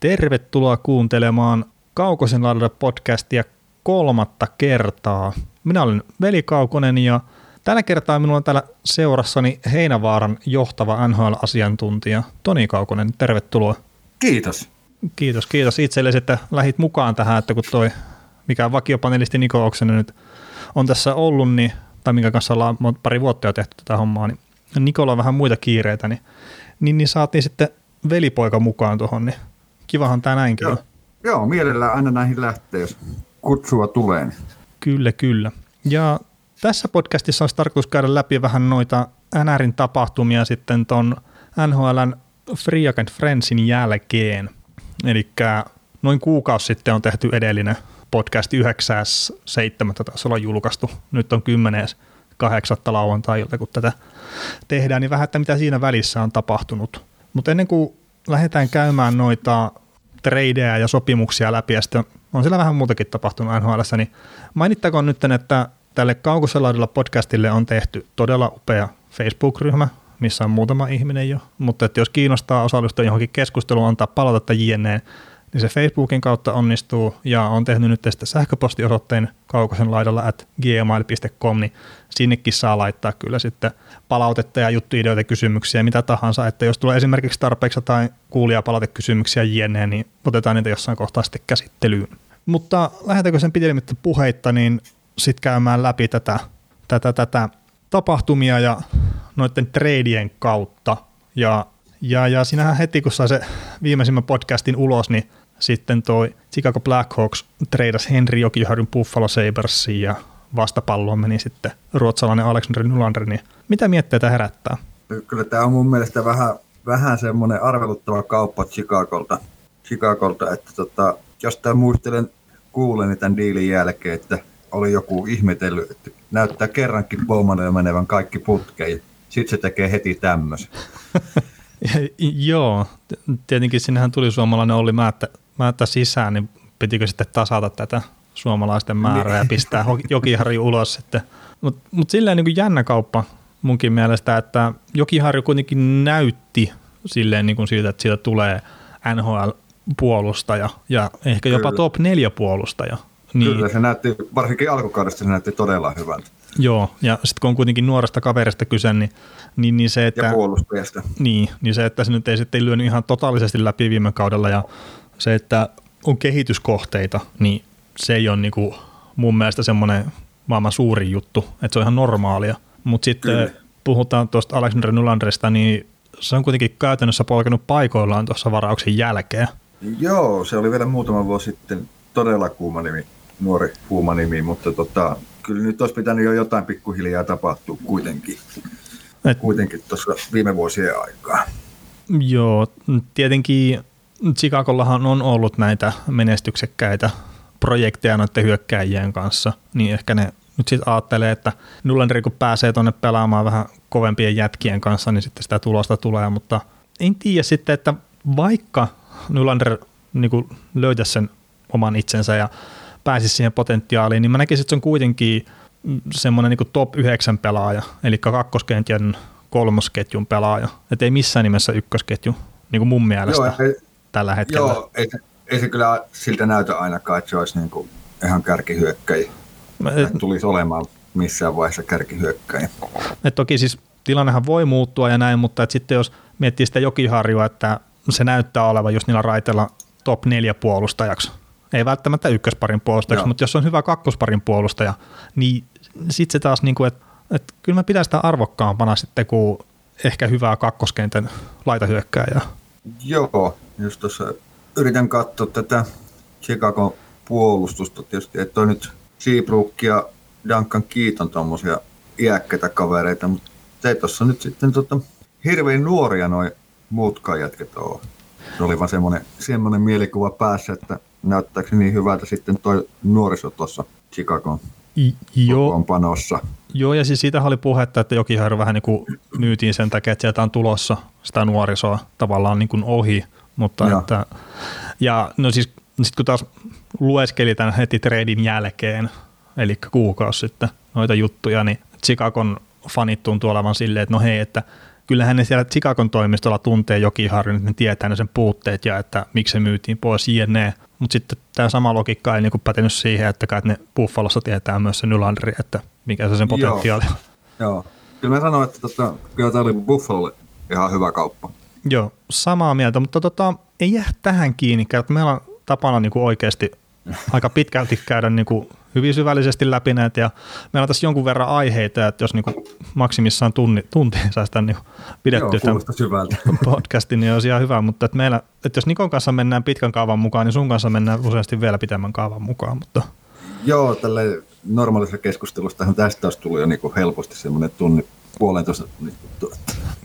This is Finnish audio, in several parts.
Tervetuloa kuuntelemaan Kaukosen laidalla podcastia kolmatta kertaa. Minä olen Veli Kaukonen ja tällä kertaa minulla on täällä seurassani Heinävaaran johtava NHL-asiantuntija Toni Kaukonen. Tervetuloa. Kiitos. Kiitos, kiitos itsellesi, että lähit mukaan tähän, että kun toi, mikä vakiopanelisti Niko Oksanen nyt on tässä ollut, niin, tai minkä kanssa ollaan pari vuotta jo tehty tätä hommaa, niin Nikolla on vähän muita kiireitä, niin, niin, niin saatiin sitten velipoika mukaan tuohon, niin kivahan tämä näinkin Joo. on. Joo, mielellään aina näihin lähtee, jos kutsua tulee. Kyllä, kyllä. Ja tässä podcastissa olisi tarkoitus käydä läpi vähän noita NRin tapahtumia sitten ton NHLn Free Agent Friendsin jälkeen. Eli noin kuukausi sitten on tehty edellinen podcast 9.7. taisi olla julkaistu. Nyt on 10. 8. lauantai kun tätä tehdään, niin vähän, että mitä siinä välissä on tapahtunut. Mutta ennen kuin lähdetään käymään noita tradeja ja sopimuksia läpi, ja sitten on siellä vähän muutakin tapahtunut NHL, niin mainittakoon nyt, että tälle Kaukoselaudella podcastille on tehty todella upea Facebook-ryhmä, missä on muutama ihminen jo, mutta että jos kiinnostaa osallistua johonkin keskusteluun, antaa palautetta jne, niin se Facebookin kautta onnistuu ja on tehnyt nyt tästä sähköpostiosoitteen kaukosen laidalla at gmail.com, niin sinnekin saa laittaa kyllä sitten palautetta ja juttuideoita, kysymyksiä, mitä tahansa, että jos tulee esimerkiksi tarpeeksi tai kuulijapalautekysymyksiä jne, niin otetaan niitä jossain kohtaa sitten käsittelyyn. Mutta lähdetäänkö sen pidemmittä puheitta, niin sitten käymään läpi tätä, tätä, tätä tapahtumia ja noiden treidien kautta. Ja, ja, ja sinähän heti, kun sai se viimeisimmän podcastin ulos, niin sitten toi Chicago Blackhawks treidas Henri Jokiharjun Buffalo Sabersiin ja vastapalloon meni sitten ruotsalainen Alexander Nylander, niin mitä mietteitä herättää? Kyllä tämä on mun mielestä vähän, vähän semmoinen arveluttava kauppa Chicagolta, Chicagolta että tota, jostain muistelen kuuleni tämän diilin jälkeen, että oli joku ihmetellyt, että näyttää kerrankin Bowmanille menevän kaikki putkeen. Sitten se tekee heti tämmöisen. Joo, tietenkin sinnehän tuli suomalainen Olli Määttä, Määttä sisään, niin pitikö sitten tasata tätä suomalaisten määrää ja pistää Jokiharju ulos sitten. Mutta mut silleen niin kuin jännä kauppa munkin mielestä, että Jokiharju kuitenkin näytti silleen niin kuin siitä, että siitä tulee NHL-puolustaja ja ehkä jopa Kyllä. top 4 puolustaja. Niin. Kyllä, se näytti, varsinkin alkukaudesta se näytti todella hyvältä. Joo, ja sitten kun on kuitenkin nuoresta kaverista kyse, niin, niin, niin se, että... Ja puolustajasta. Niin, niin se, että se nyt ei sitten lyönyt ihan totaalisesti läpi viime kaudella, ja se, että on kehityskohteita, niin se ei ole niin kuin mun mielestä semmoinen maailman suuri juttu, että se on ihan normaalia. Mutta sitten Kyllä. puhutaan tuosta Alexander Nylanderista, niin se on kuitenkin käytännössä polkenut paikoillaan tuossa varauksen jälkeen. Joo, se oli vielä muutama vuosi sitten todella kuuma nimi, nuori kuuma nimi, mutta tota, kyllä nyt olisi pitänyt jo jotain pikkuhiljaa tapahtua kuitenkin. Et, kuitenkin tuossa viime vuosien aikaa. Joo, tietenkin Chicagollahan on ollut näitä menestyksekkäitä projekteja noiden hyökkäjien kanssa, niin ehkä ne nyt sitten ajattelee, että Nylander kun pääsee tuonne pelaamaan vähän kovempien jätkien kanssa, niin sitten sitä tulosta tulee, mutta en tiedä sitten, että vaikka Nylander niin löytäisi sen oman itsensä ja pääsisi siihen potentiaaliin, niin mä näkisin, että se on kuitenkin semmoinen niin top 9 pelaaja, eli kakkoskentjän kolmosketjun pelaaja, että ei missään nimessä ykkösketju, niin kuin mun mielestä. joo, tällä hetkellä. Joo, ei, ei se kyllä siltä näytä ainakaan, että se olisi niin kuin ihan kärkihyökkäjä. Et, tulisi olemaan missään vaiheessa kärkihyökkäjä. Et toki siis tilannehan voi muuttua ja näin, mutta et sitten jos miettii sitä jokiharjua, että se näyttää olevan just niillä raiteilla top 4 puolustajaksi, ei välttämättä ykkösparin puolustajaksi, Joo. mutta jos on hyvä kakkosparin puolustaja, niin sitten se taas, niin kuin, että, että kyllä mä pidän sitä arvokkaampana sitten kuin ehkä hyvää kakkoskentän laitahyökkääjää. Joo, just tuossa yritän katsoa tätä Chicago puolustusta tietysti, että on nyt Seabrook ja Duncan Keaton tuommoisia iäkkäitä kavereita, mutta se tuossa nyt sitten tota, hirveän nuoria noin muutkaan jätket on. Se oli vaan semmoinen, semmoinen mielikuva päässä, että näyttääkö niin hyvältä sitten toi nuoriso tuossa Chicagon Joo. panossa. Joo, ja siis siitä oli puhetta, että Jokiharju vähän niin kuin myytiin sen takia, että sieltä on tulossa sitä nuorisoa tavallaan niin kuin ohi. Mutta ja. että, ja no siis sitten kun taas lueskeli tämän heti treidin jälkeen, eli kuukausi sitten noita juttuja, niin Chicagon fanit tuntuu olevan silleen, että no hei, että kyllähän ne siellä Chicagon toimistolla tuntee Jokiharjun, että ne tietää ne sen puutteet ja että miksi se myytiin pois jne. Mutta sitten tämä sama logiikka ei niinku pätenyt siihen, että kai ne Buffalossa tietää myös sen Nylanderi, että mikä se sen potentiaali on. Joo. Kyllä mä sanoin, että tota, kyllä tämä oli Buffalolle ihan hyvä kauppa. Joo, samaa mieltä, mutta tota, ei jää tähän kiinni. Että meillä on tapana niinku oikeasti aika pitkälti käydä niinku hyvin syvällisesti läpi näitä ja meillä on tässä jonkun verran aiheita, että jos niinku maksimissaan tunni, tunti saisi tämän niinku pidettyä Joo, tämän podcastin, niin olisi ihan hyvä, mutta että meillä, että jos Nikon kanssa mennään pitkän kaavan mukaan, niin sun kanssa mennään useasti vielä pitemmän kaavan mukaan, mutta Joo, tälle normaalissa keskustelustahan tästä olisi tullut jo niinku helposti semmoinen tunni puolentoista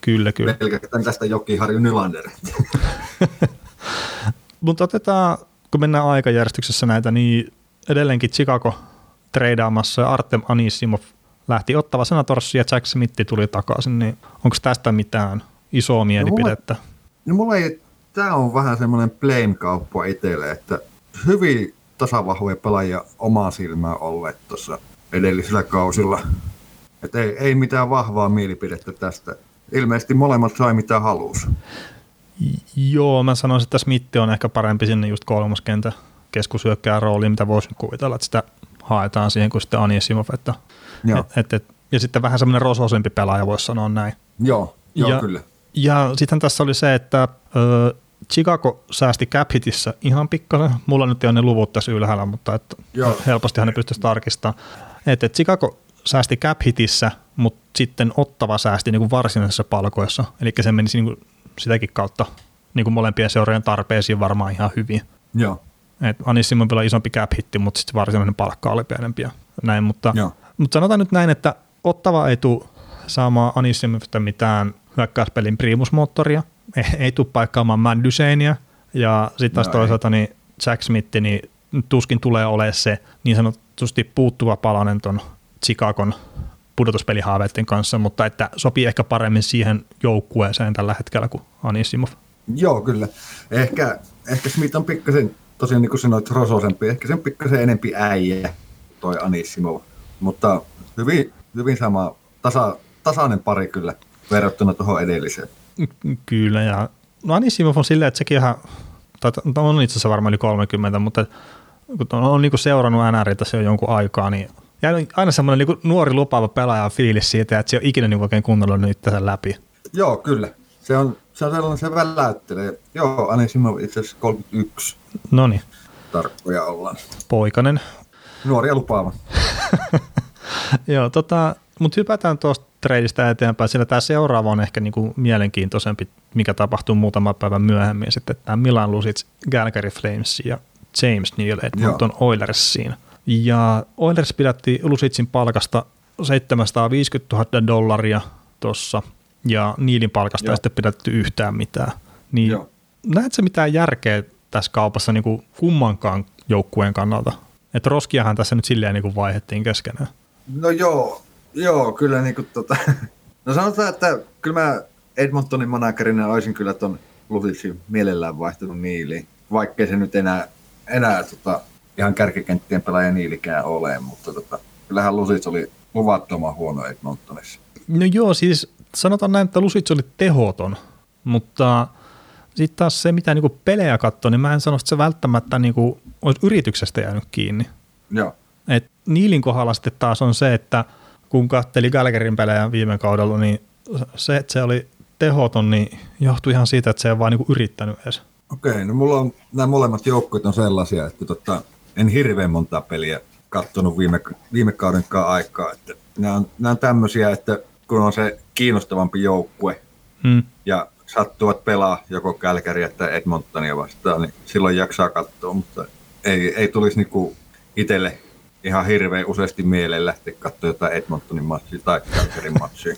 kyllä, kyllä. pelkästään tästä Jokiharju Nylander. Mutta otetaan, kun mennään aikajärjestyksessä näitä, niin edelleenkin Chicago treidaamassa ja Artem Anisimov lähti ottava Senatorssi ja Jack Smith tuli takaisin, niin onko tästä mitään isoa mielipidettä? No mulla ei, tää on vähän semmoinen blame-kauppa itselle, että hyvin tasavahvoja pelaajia omaa silmää olleet tuossa edellisillä kausilla. Et ei, ei mitään vahvaa mielipidettä tästä. Ilmeisesti molemmat sai mitä halusi. Joo, mä sanoisin, että Smith on ehkä parempi sinne just kolmoskentä keskusyökkään rooliin, mitä voisi kuvitella, että sitä haetaan siihen kuin sitten Anisimov. Että, et, et, et, ja sitten vähän semmoinen rosoisempi pelaaja, voisi sanoa näin. joo, joo Ja- kyllä. Ja sitten tässä oli se, että ö, Chicago säästi cap hitissä ihan pikkasen. Mulla nyt ei ole ne luvut tässä ylhäällä, mutta että Joo. helpostihan ne pystyisi tarkistamaan. Että että Chicago säästi cap hitissä, mutta sitten Ottava säästi niin kuin varsinaisessa palkoissa. Eli se menisi niin kuin sitäkin kautta niin kuin molempien seurojen tarpeisiin varmaan ihan hyvin. Joo, Et Anissimovilla on isompi cap hitti, mutta sitten varsinainen palkka oli pienempi ja näin. Mutta, joo. mutta sanotaan nyt näin, että Ottava ei tule saamaan Anissimovista mitään hyökkäyspelin primusmoottoria, ei, ei tule paikkaamaan Matt ja sitten taas No toisaalta niin Jack Smith, niin tuskin tulee olemaan se niin sanotusti puuttuva palanen ton Chicagon pudotuspelihaaveiden kanssa, mutta että sopii ehkä paremmin siihen joukkueeseen tällä hetkellä kuin Anisimov. Joo, kyllä. Ehkä, ehkä Smith on pikkasen, tosiaan niin kuin sanoit, rososempi, ehkä sen pikkasen enempi äijä, toi Anissimov. Mutta hyvin, hyvin sama, tasa, tasainen pari kyllä verrattuna tuohon edelliseen. Kyllä, ja no Anisimov on silleen, että sekin ihan, tai t- on itse asiassa varmaan yli 30, mutta kun on, on niin seurannut NRitä se on jonkun aikaa, niin jäänyt aina semmoinen niin nuori lupaava pelaaja fiilis siitä, että se on ikinä niin oikein kunnolla nyt tässä läpi. Joo, kyllä. Se on, se on sellainen, se väläyttelee. Joo, Anisimov itse asiassa 31 No niin, tarkkoja ollaan. poikanen. Nuoria lupaava. Joo, tota, mutta hypätään tuosta treidistä eteenpäin, sillä tämä seuraava on ehkä niinku mielenkiintoisempi, mikä tapahtuu muutama päivä myöhemmin sitten tämä Milan Lusic, Calgary Flames ja James Neal Edmonton Oilersiin. Ja Oilers pidätti Lusicin palkasta 750 000 dollaria tuossa, ja Niilin palkasta Joo. ei sitten pidetty yhtään mitään. Niin Joo. näetkö mitään järkeä tässä kaupassa niin kuin kummankaan joukkueen kannalta? Että roskiahan tässä nyt silleen niin kuin vaihettiin keskenään. No joo, joo, kyllä niin kuin tota, no sanotaan, että kyllä mä Edmontonin managerina olisin kyllä ton Lusicin mielellään vaihtanut Niiliin, vaikkei se nyt enää, enää tota, ihan kärkikenttien pelaaja Niilikään ole, mutta tota, kyllähän Lusic oli luvattoman huono Edmontonissa. No joo, siis sanotaan näin, että Lusic oli tehoton, mutta sitten taas se, mitä niinku pelejä katsoo, niin mä en sano, että se välttämättä niinku olisi yrityksestä jäänyt kiinni. Joo, Et Niilin kohdalla sitten taas on se, että kun katteli Gallagherin pelejä viime kaudella, niin se, että se oli tehoton, niin johtui ihan siitä, että se ei vaan niinku yrittänyt edes. okei, no mulla on nämä molemmat joukkueet on sellaisia, että tota, en hirveän montaa peliä katsonut viime, viime kaudenkaan aikaa, että nämä on, nämä on tämmöisiä, että kun on se kiinnostavampi joukkue, Hmm. ja sattuvat pelaa joko Kälkäriä tai Edmontonia vastaan, niin silloin jaksaa katsoa, mutta ei, ei tulisi niinku itselle ihan hirveän useasti mieleen lähteä katsoa jotain Edmontonin matsia tai Kälkärin matsia.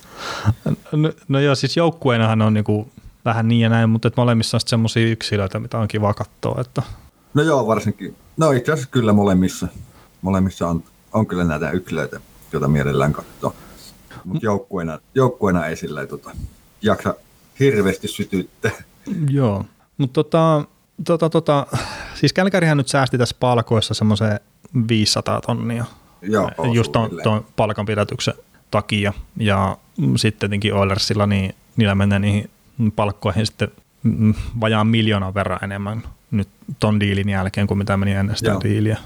No, no joo, siis joukkueenahan on niinku vähän niin ja näin, mutta molemmissa on semmoisia yksilöitä, mitä on kiva katsoa. Että No joo, varsinkin. No itse asiassa kyllä molemmissa. Molemmissa on, on kyllä näitä yksilöitä, joita mielellään katsoo. Mutta joukkueena, joukkueena ei sillä tota, jaksa hirveästi sytyttää. Joo, mutta tota, tota, tota, siis Kälkärihän nyt säästi tässä palkoissa semmoisen 500 tonnia Joo, just ton, ton palkanpidätyksen takia. Ja mm, sitten tietenkin Oilersilla niin niillä menee niihin palkkoihin sitten mm, vajaan miljoonan verran enemmän nyt ton diilin jälkeen kuin mitä meni ennen sitä Joo. diiliä.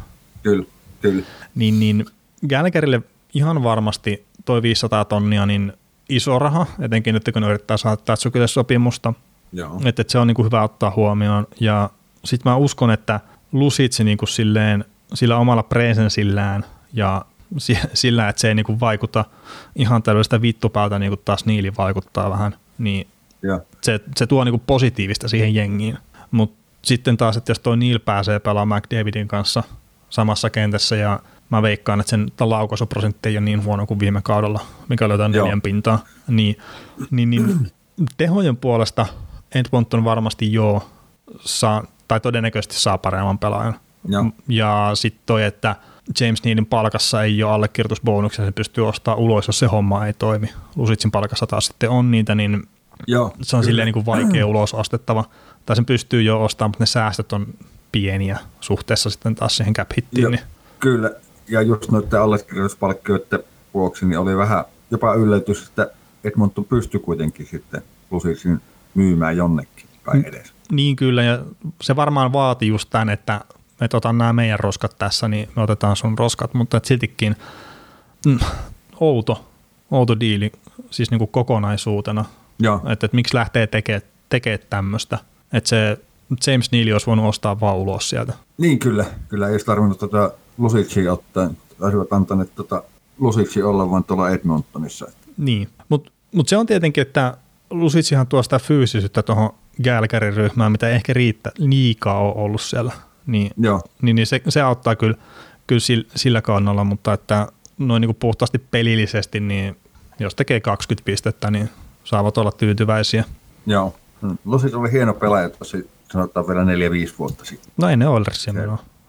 Kyllä, kyllä. Niin, niin Gallagherille ihan varmasti toi 500 tonnia niin iso raha, etenkin nyt kun ne yrittää saada Tatsukille sopimusta, Joo. että, että se on niin kuin hyvä ottaa huomioon. Ja sitten mä uskon, että Lusitsi niin kuin silleen, sillä omalla presensillään ja si- sillä, että se ei niin kuin vaikuta ihan tällaista vittupäältä, niin kuin taas Niili vaikuttaa vähän, niin Ja, se, se tuo niin kuin positiivista siihen jengiin. Mutta sitten taas, että jos toi Neil pääsee pelaamaan McDavidin kanssa samassa kentässä ja mä veikkaan, että sen laukaisuprosentti ei ole niin huono kuin viime kaudella, mikä oli jotain neljän pintaa, niin, niin, niin tehojen puolesta Edmonton varmasti joo saa, tai todennäköisesti saa paremman pelaajan. Joo. Ja sitten toi, että James Nealin palkassa ei ole allekirjoitusbonuksia, se pystyy ostamaan ulos, jos se homma ei toimi. Lusitsin palkassa taas sitten on niitä, niin joo. se on silleen niin kuin vaikea ulos ostettava. Tai sen pystyy jo ostamaan, mutta ne säästöt on pieniä suhteessa sitten taas siihen cap hittiin. Niin, Kyllä, ja just noiden allekirjoituspalkkioiden vuoksi niin oli vähän jopa yllätys, että Edmonton pystyi kuitenkin sitten Lusitsin myymään jonnekin kai edes. niin kyllä, ja se varmaan vaati just tämän, että me otan nämä meidän roskat tässä, niin me otetaan sun roskat, mutta et siltikin mm, outo, outo diili siis niin kuin kokonaisuutena, että, että miksi lähtee tekemään tekee tämmöistä, että se James Neal olisi voinut ostaa vaan ulos sieltä. niin kyllä, kyllä ei olisi tarvinnut tota Lusitsia ottaa, olisivat antaneet tota Lusitsi olla vaan tuolla Edmontonissa. Niin, mutta mut se on tietenkin, että Lusitsihan tuo sitä fyysisyyttä tuohon Gälkärin ryhmään, mitä ei ehkä riittä, liikaa ole ollut siellä. Niin, Joo, niin, niin se, se, auttaa kyllä, kyllä sillä, sillä kannalla, mutta että noin niin kuin puhtaasti pelillisesti, niin jos tekee 20 pistettä, niin saavat olla tyytyväisiä. joo. Mm. Lusit oli hieno pelaaja tuossa sanotaan vielä 4-5 vuotta sitten. No ei ne Oilersia.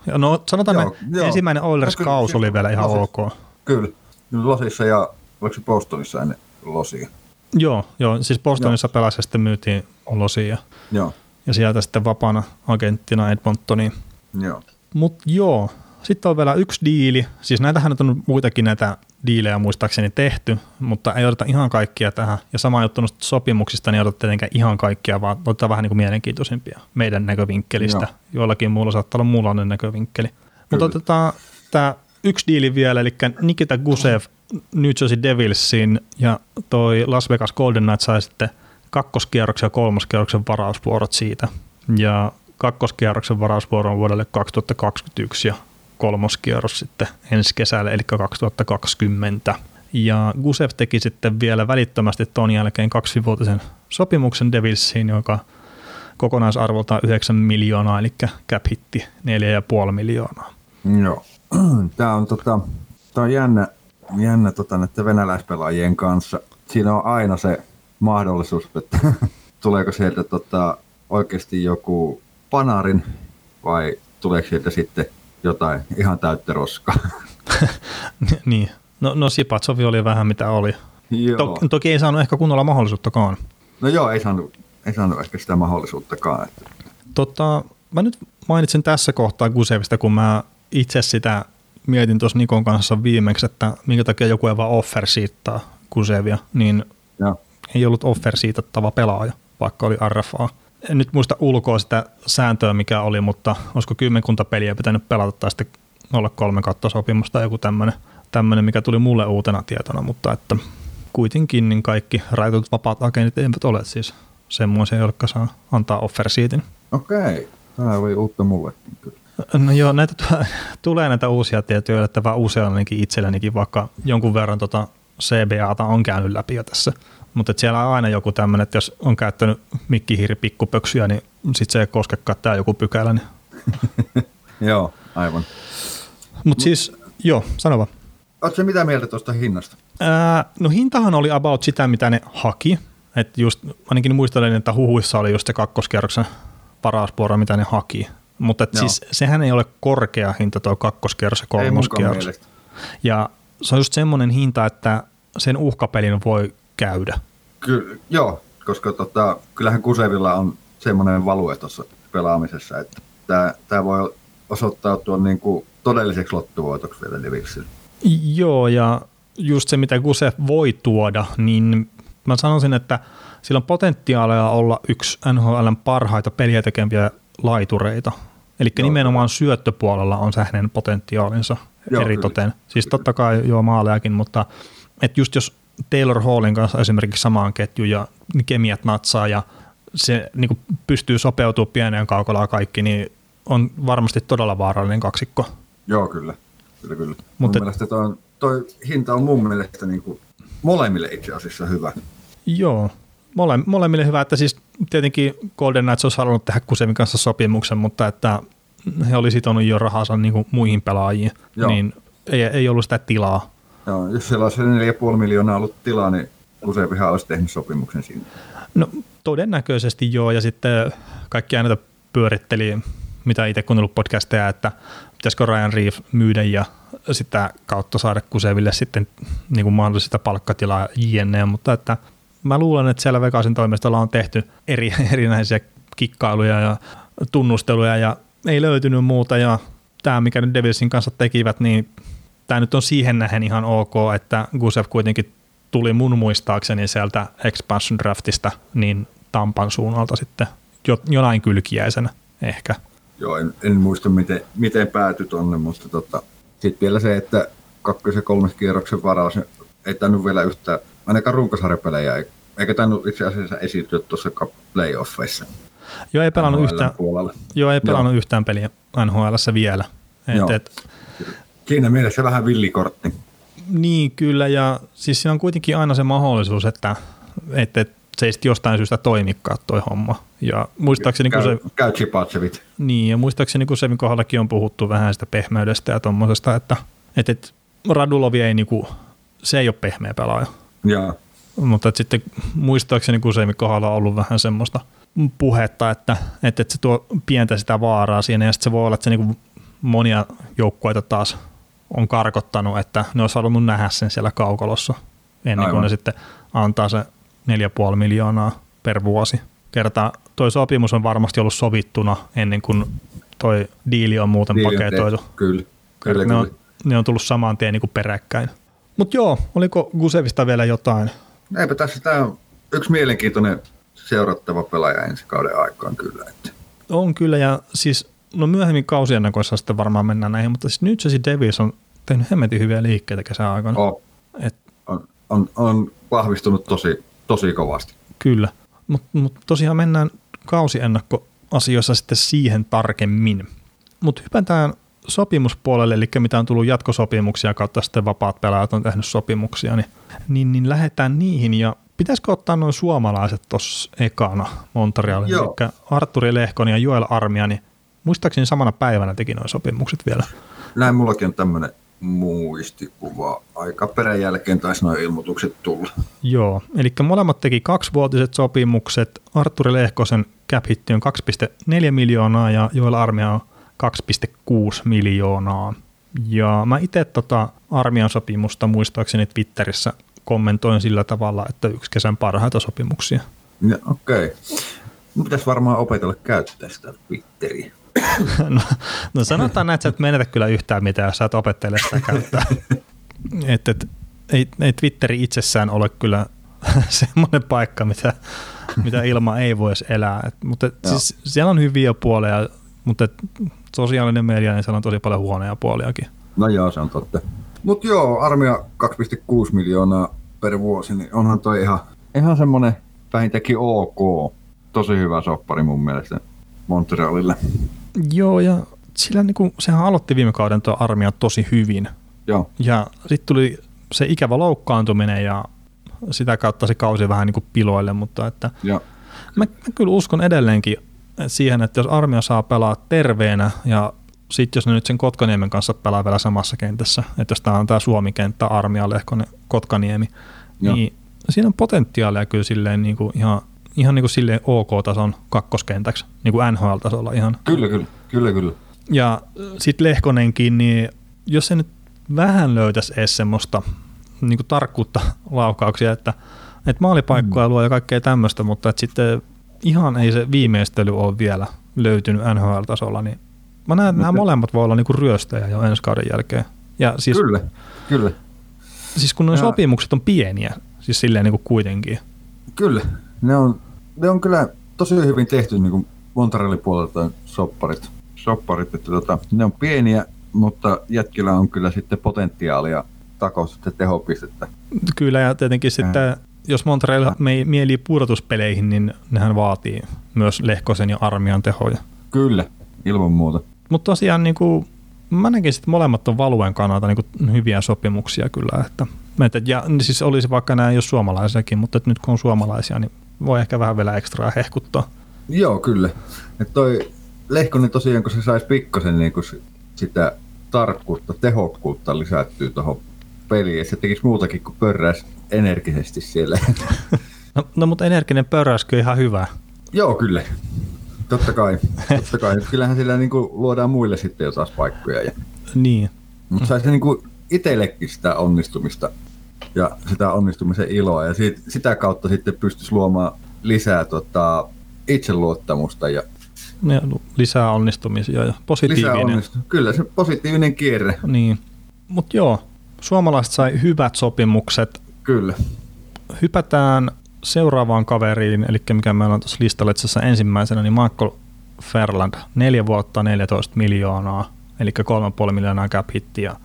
Ja No sanotaan, Joo, joo, joo. ensimmäinen Oilers-kaus No oli vielä ihan Losis. ok. Kyllä. Losissa ja oliko se Bostonissa ennen Losia? Joo, joo, siis Bostonissa pelasi ja sitten myytiin Losia Joo, ja sieltä sitten vapaana agenttina Edmontoniin. joo. Mutta joo, sitten on vielä yksi diili. Siis näitähän nyt on muitakin näitä diilejä muistaakseni tehty, mutta ei odota ihan kaikkia tähän. Ja sama juttu noista sopimuksista, niin ei odota tietenkään ihan kaikkia, vaan otetaan vähän niin kuin mielenkiintoisimpia meidän näkövinkkelistä. Joo. Joillakin muulla saattaa olla muunlainen näkövinkkeli. Mutta Kyllä. otetaan tämä yksi diili vielä, eli Nikita Gusev New Jersey Devilsin ja toi Las Vegas Golden Knights sai sitten kakkoskierroksen ja kolmoskierroksen varausvuorot siitä. Ja kakkoskierroksen varausvuoro on vuodelle 2021 ja kolmoskierros sitten ensi kesälle, eli 2020. Ja Gusev teki sitten vielä välittömästi ton jälkeen kaksivuotisen sopimuksen Devilsiin, joka kokonaisarvoltaan 9 miljoonaa, eli cap hitti 4,5 miljoonaa. Joo. Tämä on, tota, tää on jännä, jännä tota, näiden venäläispelaajien kanssa. Siinä on aina se mahdollisuus, että tuleeko sieltä tota, oikeasti joku panarin vai tuleeko sieltä sitten jotain ihan täyttä roskaa. niin. No, no Sipatsovi oli vähän mitä oli. Joo. To, toki ei saanut ehkä kunnolla mahdollisuuttakaan. No joo, ei saanut, ei saanut ehkä sitä mahdollisuuttakaan. Että. Tota, mä nyt mainitsen tässä kohtaa Gusevista, kun mä itse sitä mietin tuossa Nikon kanssa viimeksi, että minkä takia joku ei vaan offer siittaa Gusevia, niin Joo. ei ollut offer siitattava pelaaja, vaikka oli RFA. En nyt muista ulkoa sitä sääntöä, mikä oli, mutta olisiko kymmenkunta peliä pitänyt pelata tai sitten olla kolme kautta sopimusta tai joku tämmöinen, tämmöinen, mikä tuli mulle uutena tietona, mutta että kuitenkin niin kaikki rajoitut vapaat agentit eivät ole siis semmoisia, jotka saa antaa offer siitin. Okei, tämä oli uutta mullekin kyllä. No joo, näitä t- tulee näitä uusia tietoja yllättävän useallakin itsellenikin, vaikka jonkun verran tota CBAta on käynyt läpi jo tässä. Mutta siellä on aina joku tämmöinen, että jos on käyttänyt mikkihiiri pikkupöksyjä, niin sitten se ei koskekaan tämä joku pykälä. Niin. Joo, aivan. Mutta siis, joo, sano vaan. Oletko se mitä mieltä tuosta hinnasta? Ää, no hintahan oli about sitä, mitä ne haki. Et just, ainakin muistelen, että huhuissa oli just se kakkoskierroksen paraspora, mitä ne haki. Mutta siis sehän ei ole korkea hinta tuo kakkoskierros ja kolmoskierros. mielestä. Ja se on just semmoinen hinta, että sen uhkapelin voi käydä. Ky- joo, koska tota, kyllähän Kusevilla on semmoinen value tuossa pelaamisessa, että tämä voi osoittautua niin kuin todelliseksi lottuvoitoksi vielä Devilsille. Joo, ja just se, mitä Guse voi tuoda, niin mä sanoisin, että sillä on potentiaalia olla yksi NHLn parhaita peliä tekempiä laitureita. Eli nimenomaan syöttöpuolella on se hänen potentiaalinsa Joo, eritoten. kyllä. Siis totta kai joo maalejakin, mutta et just jos Taylor Hallin kanssa esimerkiksi samaan ketjuun ja kemiat natsaa ja se niin kuin pystyy sopeutumaan pieneen kaukolaan kaikki, niin on varmasti todella vaarallinen kaksikko. Joo, kyllä. Kyllä, kyllä. Mutta mun mielestä toi, toi hinta on mun mielestä niin kuin molemmille itse asiassa hyvä. Joo, mole, molemmille hyvä, että siis tietenkin Golden Knights olisi halunnut tehdä Kusevin kanssa sopimuksen, mutta että he oli sitonut jo rahansa niin kuin muihin pelaajiin, Joo. niin ei, ei ollut sitä tilaa. Joo, jos siellä olisi 4,5 miljoonaa ollut tilaa, niin Kusevihan olisi tehnyt sopimuksen siinä. No todennäköisesti joo, ja sitten kaikki aina pyöritteli, mitä itse kuunnellut podcasteja, että pitäisikö Ryan Reef myydä ja sitä kautta saada Kuseville sitten niin kuin mahdollista palkkatilaa jne, mutta että mä luulen, että siellä Vegasin toimistolla on tehty eri, erinäisiä kikkailuja ja tunnusteluja ja ei löytynyt muuta ja tämä, mikä nyt Devilsin kanssa tekivät, niin tämä nyt on siihen nähen ihan ok, että Gusev kuitenkin tuli mun muistaakseni sieltä expansion draftista niin Tampan suunnalta sitten jo, jonain kylkiäisenä ehkä. Joo, en, en muista miten, miten päätyi tonne, mutta tota, sitten vielä se, että kakkos- ja kolmas kierroksen varaus ei tainnut vielä yhtään, ainakaan runkosarjapelejä, ei- eikä tainnut itse asiassa esiintyä tuossa playoffeissa. Joo, ei pelannut, NHL:n yhtään, puolella. joo, ei pelannut yhtään peliä NHLssä vielä. Joo. Et, et, Siinä mielessä vähän villikortti. niin kyllä, ja siis siinä on kuitenkin aina se mahdollisuus, että et, et, se ei sitten jostain syystä toimikaan toi homma. Ja muistaakseni, kun se, Käy, käy chipatsevit. Niin, ja muistaakseni kun Sevin kohdallakin on puhuttu vähän sitä pehmeydestä ja tuommoisesta, että, että, että Radulovi ei niinku, se ei ole pehmeä pelaaja. Joo, Mutta että sitten muistaakseni Kusevin kohdalla on ollut vähän semmoista puhetta, että, että, että se tuo pientä sitä vaaraa siinä ja sitten se voi olla, että se niinku monia joukkueita taas on karkottanut, että ne olisi halunnut nähdä sen siellä kaukalossa ennen kuin Aivan. ne sitten antaa se 4,5 miljoonaa per vuosi. Kerta toi sopimus on varmasti ollut sovittuna ennen kuin toi diili on muuten Diili paketoitu. tehty. Kyllä, kyllä, ne, kyllä. on, ne on tullut saman tien niin kuin peräkkäin. Mutta joo, oliko Gusevista vielä jotain? Eipä tässä tämä on yksi mielenkiintoinen seurattava pelaaja ensi kauden aikaan kyllä. Että. On kyllä, ja siis no myöhemmin kausiennakoissa sitten varmaan mennään näihin, mutta siis New Jersey Devils on tehnyt hemmetin hyviä liikkeitä kesän aikana. Oh, Et, on, on, on vahvistunut tosi, tosi kovasti. kyllä, mutta mut tosiaan mennään kausiennakkoasioissa sitten siihen tarkemmin. Mutta hypätään sopimuspuolelle, eli mitä on tullut jatkosopimuksia kautta sitten vapaat pelaajat on tehnyt sopimuksia, niin, niin, niin lähdetään niihin ja pitäisikö ottaa noin suomalaiset tuossa ekana Montrealin, Joo. eli Arturi Lehkon ja Joel Armia, niin muistaakseni samana päivänä teki noin sopimukset vielä. Näin mullakin on tämmöinen muistikuva. Aika perän jälkeen taisi nuo ilmoitukset tulla. Joo, eli molemmat teki kaksivuotiset sopimukset. Arturi Lehkosen cap on 2,4 miljoonaa ja Joel Armia on 2,6 miljoonaa. Ja mä itse tota Armian sopimusta muistaakseni Twitterissä kommentoin sillä tavalla, että yksi kesän parhaita sopimuksia. Ja, okei. Okay. Mun pitäisi varmaan opetella käyttää sitä Twitteriä. No, no sanotaan näin, että sä et menetä kyllä yhtään mitään, jos sä et opettele sitä käyttää. Et, et, ei, ei Twitteri itsessään ole kyllä semmoinen paikka, mitä, mitä ilman ei voisi elää. Et, mutta et, siis, siellä on hyviä puolia, mutta et, sosiaalinen media, niin siellä on tosi paljon huonoja puoliakin. No joo, se on totta. Mut joo, armia 2,6 miljoonaa per vuosi, niin onhan toi ihan, ihan semmonen vähintäänkin ok. Tosi hyvä soppari mun mielestä Montrealille. Joo, ja sillä niinku, sehän aloitti viime kauden tuo armia tosi hyvin. Joo, Ja sitten tuli se ikävä loukkaantuminen ja sitä kautta se kausi vähän niin kuin piloille, mutta että joo. Mä, mä kyllä uskon edelleenkin siihen, että jos armia saa pelaa terveenä ja sitten jos ne nyt sen Kotkaniemen kanssa pelaa vielä samassa kentässä, että jos tämä on tämä Suomi-kenttä, armia, Lehkonen, Kotkaniemi, Joo. niin siinä on potentiaalia kyllä silleen niin kuin ihan, ihan niin kuin silleen OK-tason kakkoskentäksi, niin kuin NHL-tasolla ihan. Kyllä, kyllä, kyllä, kyllä. Ja sitten Lehkonenkin, niin jos se nyt vähän löytäisi edes semmoista niin kuin tarkkuutta laukauksia, että, että maalipaikkoja luo ja kaikkea tämmöistä, mutta että sitten ihan ei se viimeistely ole vielä löytynyt NHL-tasolla, niin mä näen, että nämä molemmat voi olla niin kuin ryöstäjä jo ensi kauden jälkeen. Ja siis, Kyllä, kyllä. siis kun nuo sopimukset on pieniä, siis silleen niin kuin kuitenkin, Kyllä, ne on, ne on kyllä tosi hyvin tehty niin kuin Montrealin puolelta sopparit. sopparit että tota, ne on pieniä, mutta jätkillä on kyllä sitten potentiaalia takoa sitten tehopistettä. Kyllä, ja tietenkin sitten, jos Montreal me mielii pudotuspeleihin, niin nehän vaatii myös Lehkosen ja Armian tehoja. Kyllä, ilman muuta. Mutta tosiaan niin kuin, mä näkisin, että molemmat on valuen kannalta niin kuin, hyviä sopimuksia kyllä. Että, että, ja siis olisi vaikka nämä jos suomalaisiakin, mutta nyt kun on suomalaisia, niin voi ehkä vähän vielä ekstraa hehkuttaa. Joo, kyllä. Et toi Lehkonen tosiaan, kun se saisi pikkasen niin kuin sitä tarkkuutta, tehokkuutta lisättyä tuohon peliin, ja se tekisi muutakin kuin pörräisi energisesti siellä. No, no mutta energinen pörräskö ihan hyvä. Joo, kyllä. Totta kai. Totta kai. Kyllähän sillä niin kuin luodaan muille sitten jo taas paikkoja. Ja... Niin. Mutta saisi niin kuin itsellekin sitä onnistumista ja sitä onnistumisen iloa ja siitä, sitä kautta sitten pystyisi luomaan lisää tota, itseluottamusta ja ja lisää onnistumisia ja positiivinen. Lisää onnistu- Kyllä, se positiivinen kierre. Niin. Mutta joo, suomalaiset sai hyvät sopimukset. Kyllä. Hypätään seuraavaan kaveriin, eli mikä meillä on tuossa listalla itse asiassa ensimmäisenä, niin Michael Ferland, neljä vuotta 14 miljoonaa, eli 3,5 miljoonaa cap hittiä.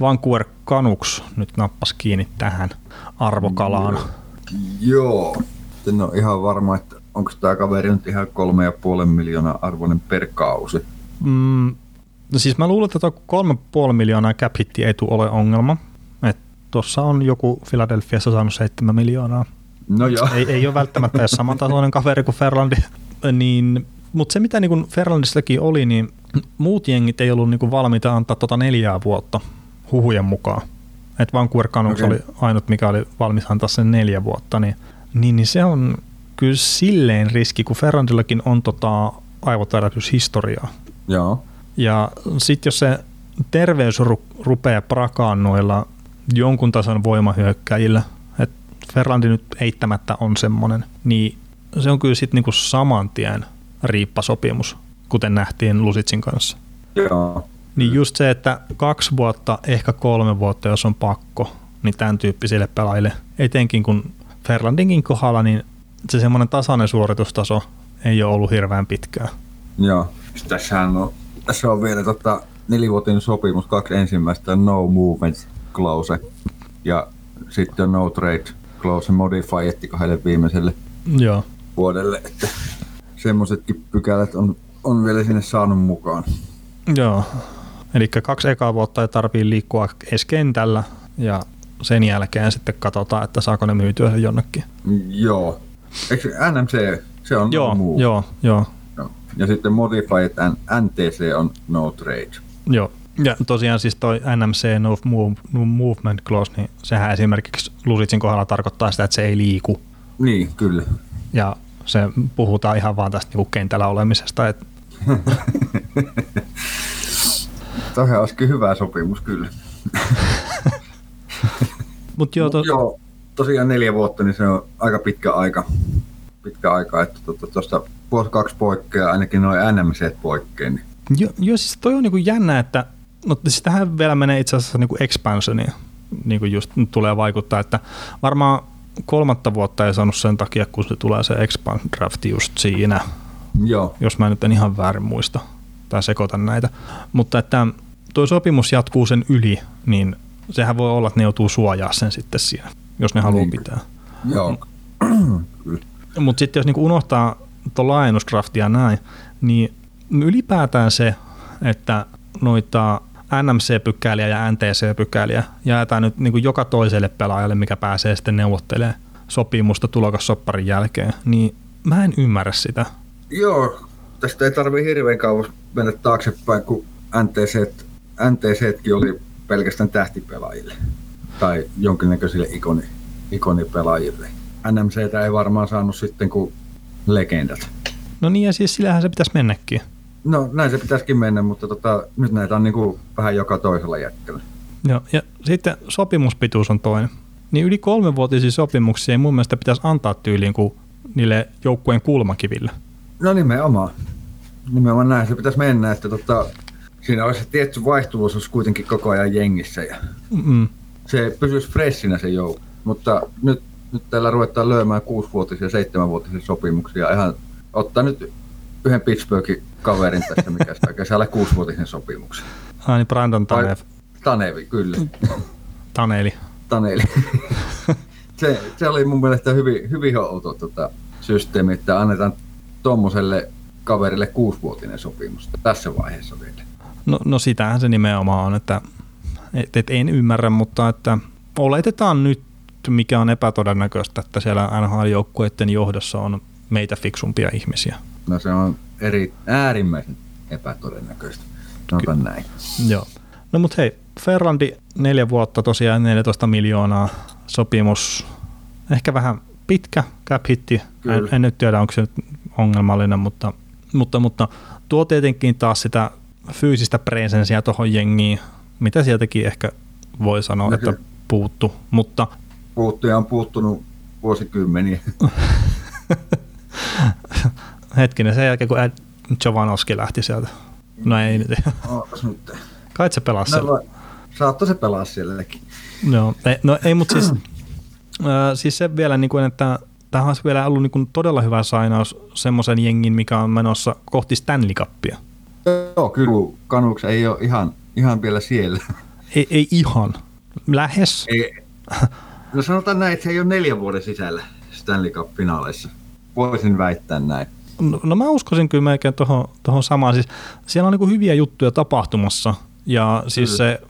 Vancouver Canucks nyt nappas kiinni tähän arvokalaan. Joo, en ole ihan varma, että onko tämä kaveri nyt ihan 3,5 miljoonaa arvoinen per kausi. Mm, no siis mä luulen, että tuo 3,5 miljoonaa cap hitti ei tule ole ongelma. Tuossa on joku Philadelphiassa saanut 7 miljoonaa No joo. Ei, ei ole välttämättä edes samantasoinen kaveri kuin Ferlandi. Niin, mutta se mitä niin Ferlandissakin oli, niin muut jengit ei ollut niin valmiita antaa tota neljää vuotta huhujen mukaan. Että Vancouver Canucks okay. oli ainut, mikä oli valmis antaa sen neljä vuotta, niin, niin, niin se on kyllä silleen riski, kun Ferrandillakin on tota aivotärätyshistoriaa. Joo. Ja sitten jos se terveys ru- rupeaa prakaan noilla jonkun tason voimahyökkäjillä, Ferrandi nyt eittämättä on semmoinen, niin se on kyllä sitten niinku saman tien riippasopimus, kuten nähtiin Lusitsin kanssa. Joo. Niin just se, että kaksi vuotta, ehkä kolme vuotta, jos on pakko, niin tämän tyyppisille pelaajille, etenkin kun Ferlandinkin kohdalla, niin se semmoinen tasainen suoritustaso ei ole ollut hirveän pitkää. Joo, tässähän on, tässä on vielä tota, nelivuotinen sopimus, kaksi ensimmäistä no movement clause ja sitten no trade close modifietti kahdelle viimeiselle Joo. vuodelle, että semmoisetkin pykälät on, on vielä sinne saanut mukaan. Joo, eli kaksi ekaa vuotta ei tarvii liikkua edes kentällä ja sen jälkeen sitten katsotaan, että saako ne myytyä jonnekin. Joo. Eikö NMC, se on joo, no joo, joo. joo. Ja sitten Modified NTC on no trade. Joo. Ja tosiaan siis toi NMC no, move, no Movement Clause, niin sehän esimerkiksi Lusitsin kohdalla tarkoittaa sitä, että se ei liiku. Niin, kyllä. Ja se puhutaan ihan vaan tästä niin kentällä olemisesta. Että Toihan olisikin hyvä sopimus, kyllä. Mut joo, to... joo, tosiaan neljä vuotta, niin se on aika pitkä aika. Pitkä aika, että tuosta tuota, vuosi kaksi poikkeaa, ainakin noin NMC poikkeaa. Niin. Joo, jo, siis toi on niinku jännä, että No siis tähän vielä menee itse asiassa niin kuin expansioniin, niin kuin just tulee vaikuttaa, että varmaan kolmatta vuotta ei saanut sen takia, kun se tulee se expand draft just siinä, Joo. jos mä nyt en ihan väärin muista tai sekoitan näitä. Mutta että tuo sopimus jatkuu sen yli, niin sehän voi olla, että ne joutuu suojaa sen sitten siinä, jos ne haluaa niin. pitää. Joo. Mutta sitten jos niinku unohtaa tuon laajennusdraftia näin, niin ylipäätään se, että noita NMC-pykäliä ja NTC-pykäliä jaetaan nyt niin kuin joka toiselle pelaajalle, mikä pääsee sitten neuvottelemaan sopimusta tulokassopparin jälkeen, niin mä en ymmärrä sitä. Joo, tästä ei tarvitse hirveän kauas mennä taaksepäin, kun NTC, NTCtkin oli pelkästään tähtipelaajille tai jonkinnäköisille ikoni, ikonipelaajille. NMCtä ei varmaan saanut sitten kuin legendat. No niin, ja siis sillähän se pitäisi mennäkin. No näin se pitäisikin mennä, mutta tota, nyt näitä on niin kuin vähän joka toisella jätkällä. Joo, ja sitten sopimuspituus on toinen. Niin yli kolmenvuotisia sopimuksia ei mun mielestä pitäisi antaa tyyliin kuin niille joukkueen kulmakiville. No nimenomaan. Nimenomaan näin se pitäisi mennä, että tota, siinä olisi tietty vaihtuvuus olisi kuitenkin koko ajan jengissä ja Mm-mm. se pysyisi freshinä se joukko. Mutta nyt nyt täällä ruvetaan lyömään kuusivuotisia, seitsemänvuotisia sopimuksia. Ihan ottaa nyt yhden Pittsburghin kaverin tässä, mikä sitä kesällä kuusivuotisen sopimuksen. Ai niin, Brandon Tanev. Tanevi, kyllä. Taneli. Taneli. se, se, oli mun mielestä hyvin, hyvin outo tota, systeemi, että annetaan tuommoiselle kaverille kuusivuotinen sopimus tässä vaiheessa vielä. No, no sitähän se nimenomaan on, että et, et en ymmärrä, mutta että oletetaan nyt, mikä on epätodennäköistä, että siellä NHL-joukkueiden johdossa on meitä fiksumpia ihmisiä. No se on eri, äärimmäisen epätodennäköistä. Sanotaan näin. Joo. No mut hei, Ferrandi neljä vuotta tosiaan 14 miljoonaa sopimus, ehkä vähän pitkä cap hitti. En, en, nyt tiedä, onko se nyt ongelmallinen, mutta, mutta, mutta tuo tietenkin taas sitä fyysistä presenssiä tuohon jengiin, mitä sieltäkin ehkä voi sanoa, no, että puuttu, mutta... Puuttuja on puuttunut vuosikymmeniä. Hetkinen, sen jälkeen kun Ed Jovanovski lähti sieltä. No ei nyt. nyt. Kai se pelaa no, siellä. Saatto se pelaa sielläkin. No, ei, no ei, mutta siis, äh, siis se vielä, niin kuin, että tämä on vielä ollut niin kuin todella hyvä sainaus semmoisen jengin, mikä on menossa kohti Stanley Cupia. Joo, kyllä Kanuks ei ole ihan, ihan vielä siellä. Ei, ei ihan. Lähes. Ei, no sanotaan näin, että se ei ole neljän vuoden sisällä Stanley Cup-finaaleissa. Voisin väittää näin. No, no mä uskoisin kyllä melkein tuohon, tuohon samaan. Siis siellä on niin hyviä juttuja tapahtumassa ja siis kyllä. se